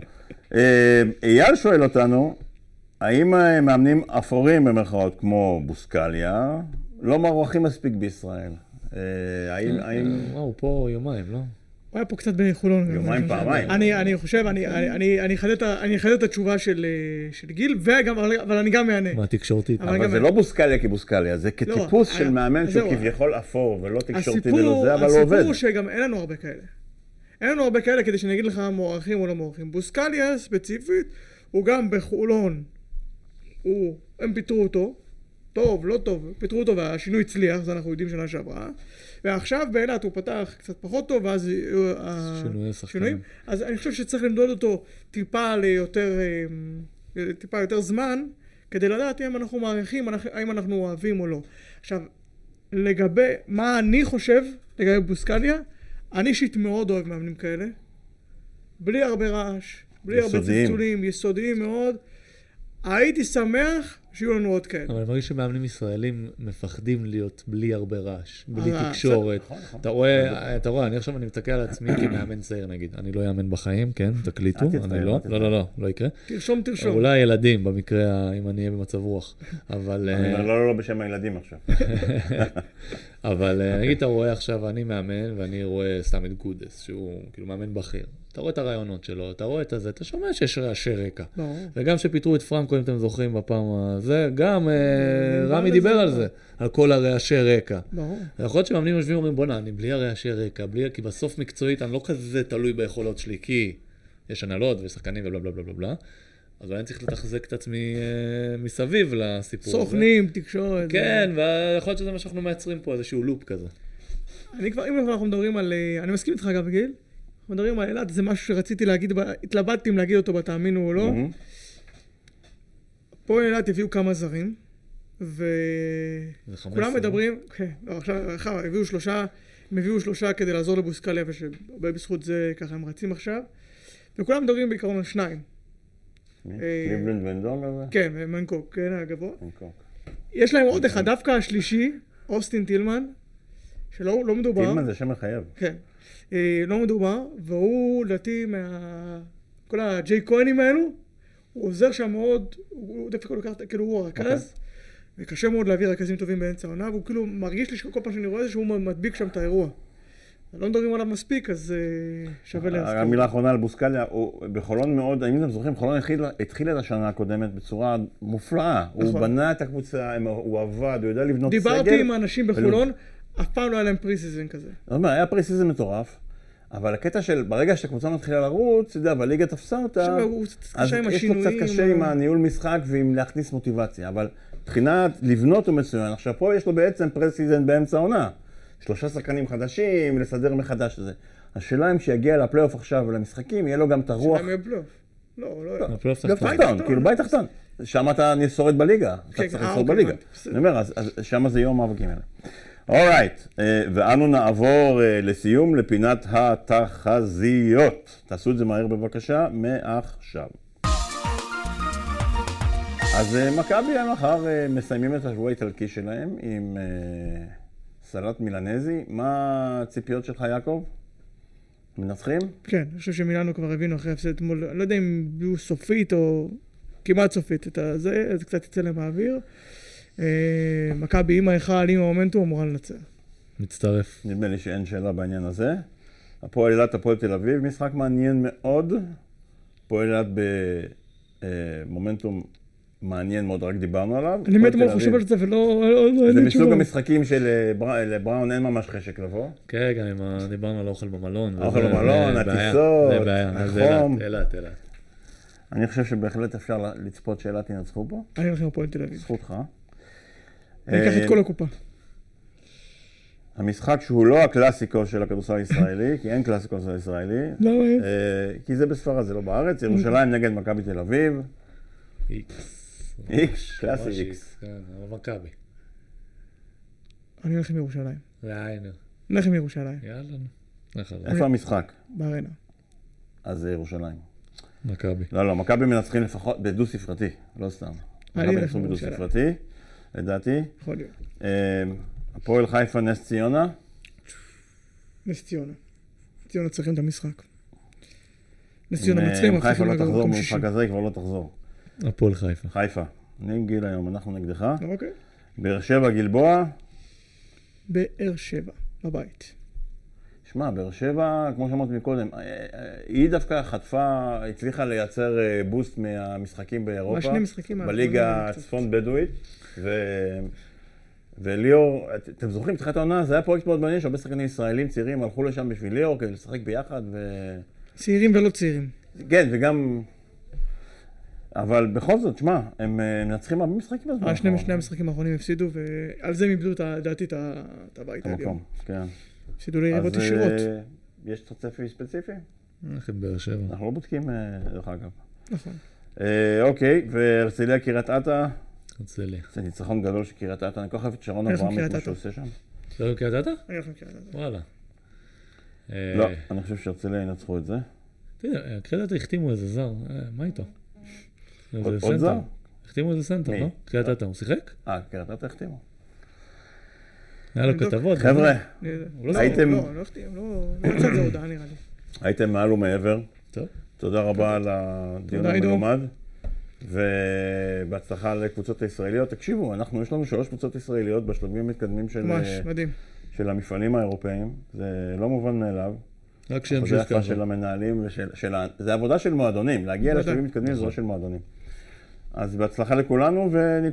אה, אייל שואל אותנו, האם אה, מאמנים אפורים במרכאות כמו בוסקליה לא מוערכים מספיק בישראל? אה, האם, האם וואו, הוא פה יומיים, לא? הוא היה פה קצת בחולון. יומיים. פעמיים. אני, חושב, אני, אחדד את התשובה של, אה, גיל, אבל, אני גם אענה. מה, תקשורתית? אבל זה לא בוסקליה כבוסקליה, זה כטיפוס אה, של מאמן שהוא. כביכול אפור ולא תקשורתי ולא זה, אבל הוא עובד. הסיפור שגם אין לנו הרבה כאלה. אין לנו הרבה כאלה כדי שאני אגיד לך מוערכים או לא מוערכים. בוסקליה ספציפית, הוא גם בחולון, הוא, הם פיטרו אותו, טוב, לא טוב, פיטרו אותו והשינוי הצליח, זה אנחנו יודעים שנה שעברה. ועכשיו באילת הוא פתח קצת פחות טוב, ואז אה, שינויי שחקנים. שינויים. אז אני חושב שצריך למדוד אותו טיפה ליותר, אה, טיפה יותר זמן, כדי לדעת אם אנחנו מעריכים, האם אנחנו אוהבים או לא. עכשיו, לגבי מה אני חושב לגבי בוסקליה, אני אישית מאוד אוהב מאמנים כאלה. בלי הרבה רעש, בלי הרבה יסודיים. צלצולים, יסודיים מאוד. הייתי שמח שיהיו לנו עוד כאלה. אבל אני מרגיש שמאמנים ישראלים מפחדים להיות בלי הרבה רעש, בלי אה, תקשורת. נכון, נכון. אתה רואה, אתה רואה, אני עכשיו אני מסתכל על עצמי כמאמן צעיר נגיד, אני לא אאמן בחיים, כן, תקליטו, אני לא, לא, לא, לא, לא יקרה. תרשום, תרשום. אולי ילדים במקרה, אם אני אהיה במצב רוח, אבל... אומר, אה, לא, לא, לא בשם הילדים עכשיו. אבל אה, נגיד אתה רואה עכשיו, אני מאמן, ואני רואה סתם את גודס, שהוא כאילו מאמן בכיר. אתה רואה את הרעיונות שלו, אתה רואה את הזה, אתה שומע שיש רעשי רקע. ברור. וגם כשפיטרו את פרנקו, אם אתם זוכרים בפעם הזה, גם אה, רמי דיבר. על זה, על כל הרעשי רקע. ברור. יכול להיות שמאמנים יושבים ואומרים, בואנה, אני בלי הרעשי רקע, בלי... כי בסוף מקצועית אני לא כזה תלוי ביכולות שלי, כי יש הנהלות ושחקנים ובלה בלה בלה בלה בלה. אז אני צריך לתחזק את עצמי אה, מסביב לסיפור הזה. סוכנים, תקשורת. כן, ויכול להיות שזה מה שאנחנו מייצרים פה, איזשהו לופ כזה. אני כבר, אם אנחנו מדברים על... אה, אני מסכים איתך אגב, גיל. מדברים על אילת, זה משהו שרציתי להגיד, התלבטתי אם להגיד אותו בתאמינו או לא. פה אילת הביאו כמה זרים, וכולם זה 15, מדברים, כן, לא, עכשיו, הביאו שלושה, הם הביאו שלושה כדי לעזור לבוסקליה, ושהרבה בזכות זה ככה הם רצים עכשיו, וכולם מדברים בעיקרון על שניים. אה, קליבלנד ונדונג הזה? כן, מנקוק, כן, הגבוה. יש להם עוד אחד, דווקא השלישי, אוסטין טילמן, שלא לא מדובר. טילמן זה שם מחייב. כן. אה, לא מדובר, והוא לדעתי מה... כל הג'יי כהנים האלו, הוא עוזר שם מאוד, הוא דווקא לוקח, כאילו הוא הרכז, וקשה מאוד להביא רכזים טובים באמצע העונה, והוא כאילו מרגיש לי שכל פעם שאני רואה זה שהוא מדביק שם את האירוע. לא מדברים עליו מספיק, אז אה, שווה להזכיר. המילה האחרונה על בוסקליה, הוא בחולון מאוד, אם אתם זוכרים, חולון התחיל- את השנה הקודמת בצורה מופלאה. הוא נכון. בנה את הקבוצה, הוא עבד, הוא יודע לבנות סגל. דיברתי עם האנשים בחולון, אף פעם לא היה להם preseason כזה. זאת אומרת, היה preseason מטורף, אבל הקטע של ברגע שהקבוצה מתחילה לרוץ, אתה יודע, והליגה תפסה אותה, אז יש השינויים. קצת קשה עם הניהול משחק ועם להכניס מוטיבציה, אבל מבחינת לבנות הוא מצוין. עכשיו פה יש לו בעצם preseason באמצע העונה. שלושה שחקנים חדשים, לסדר מחדש את זה. השאלה אם שיגיע לפלייאוף עכשיו ולמשחקים, יהיה לו גם את הרוח. השאלה אם יהיה פלייאוף. לא, לא, לא. הפלייאוף גם תחתון. כאילו בית תחתון. שם אתה שורד בליגה, אתה כן, צריך אה, לשרוד אוקיי, בליגה. אני אומר, אז שם זה יום המאבקים האלה. אורייט, ואנו נעבור אה, לסיום לפינת התחזיות. תעשו את זה מהר בבקשה, מעכשיו. אז אה, מכבי מחר מסיימים את השבוע האיטלקי שלהם עם סלט מילנזי. מה הציפיות שלך, יעקב? מנצחים? כן, אני חושב שמילאנו כבר הבינו אחרי ההפסד אתמול, לא יודע אם יהיו סופית או כמעט סופית את הזה, אז קצת יצא להם האוויר. אה, מכבי עם ההיכל, עם המומנטום, אמורה לנצח. מצטרף. נדמה לי שאין שאלה בעניין הזה. הפועל אילת, הפועל תל אביב, משחק מעניין מאוד. הפועל אילת במומנטום מעניין מאוד, רק דיברנו עליו. אני הפועל מת תל מאוד חושב על זה ולא לא- לא- זה מסוג. המשחקים שלבראון אין ממש חשק לבוא. כן, גם ה... דיברנו על האוכל במלון. האוכל וזה- במלון, הטיסות, החום. אילת, אילת. אני חושב שבהחלט אפשר לצפות שאילת ינצחו פה, אני הולך עם הפועל תל אביב. זכותך. אני אקח אה, את כל הקופה. המשחק שהוא לא הקלאסיקו של הכדורסל הישראלי, כי אין קלאסיקו של הישראלי, למה אין? אה, כי זה בספרד, זה לא בארץ, ירושלים נגד מכבי תל אביב, איקס. איקס, קלאסי איקס. כן, אבל מכבי. אני הולך עם ירושלים. אני הולך עם ירושלים, יאללה. איפה המשחק? בארנה. אז זה ירושלים. מכבי. לא, לא, מכבי מנצחים לפחות בדו ספרתי, לא סתם. מכבי אלך ינצחו בדו בירושלים. ספרתי, לדעתי. יכול להיות. אה, הפועל חיפה, נס ציונה, נס ציונה. נס ציונה צריכים את המשחק. נס ציונה אה, מנצחים, אם חיפה לא תחזור. במשחק הזה, היא כבר לא תחזור. הפועל חיפה. חיפה, אני עם גיל היום, אנחנו נגדך. אוקיי. באר שבע, גלבוע. באר שבע, בבית. שמע, באר שבע, כמו שאמרתי מקודם, אה, אה, היא דווקא חטפה, הצליחה לייצר אה, בוסט מהמשחקים באירופה. בשני משחקים בליגה קצת. הצפון בדואית. ו... וליאור, את- אתם זוכרים, תחילת העונה, זה היה פרויקט מאוד מעניין, שהרבה שחקנים ישראלים צעירים הלכו לשם בשביל ליאור כדי לשחק ביחד, ו... צעירים ולא צעירים. כן, וגם... אבל בכל זאת, שמע, הם אה, מנצחים הרבה משחקים בזמן אה, שני המשחקים האחרונים הפסידו, ועל זה הם איבדו לדעתי את הבית העליון. המקום, כן. הפסידו ליריבות אז, ישירות. אה, יש את הצפי ספציפי? איך עם באר שבע. אנחנו לא בודקים, אה, דרך אגב. נכון. אה, אוקיי, והרצליה קריית אתא, הרצליה. זה ניצחון גדול של קריית אתא, אני כל כך אוהב את שרון אברהם כמו? שהוא עושה שם. לא קריית אתא? אני הולך עם קריית אתא. וואלה. אה, לא, אני חושב שהרצליה ינצחו את זה. יודע, קריית אתא החתימו איזה זר, אה, מה איתו? עוד-. זר? החתימו איזה סנטר? לא? קריית אתא, הוא שיחק? אה, קריית אתא החתימו. היה לו. כתבות. חבר'ה, לא לא, הייתם- לא, לא החתים, לא לא יצא את זה הודעה נראה לי. הייתם מעל ומעבר. טוב. תודה רבה על הדיון. המלומד. ובהצלחה לקבוצות הישראליות. תקשיבו, אנחנו, יש לנו שלוש קבוצות ישראליות בשלבים המתקדמים של, ממש, מדהים. של המפעלים האירופאיים. זה לא מובן מאליו. רק שימשיך יפה של ככה. המנהלים ושל... של ה... זה עבודה של מועדונים. להגיע. לשלבים מתקדמים זה לא. של מועדונים. אז בהצלחה לכולנו ונתראה.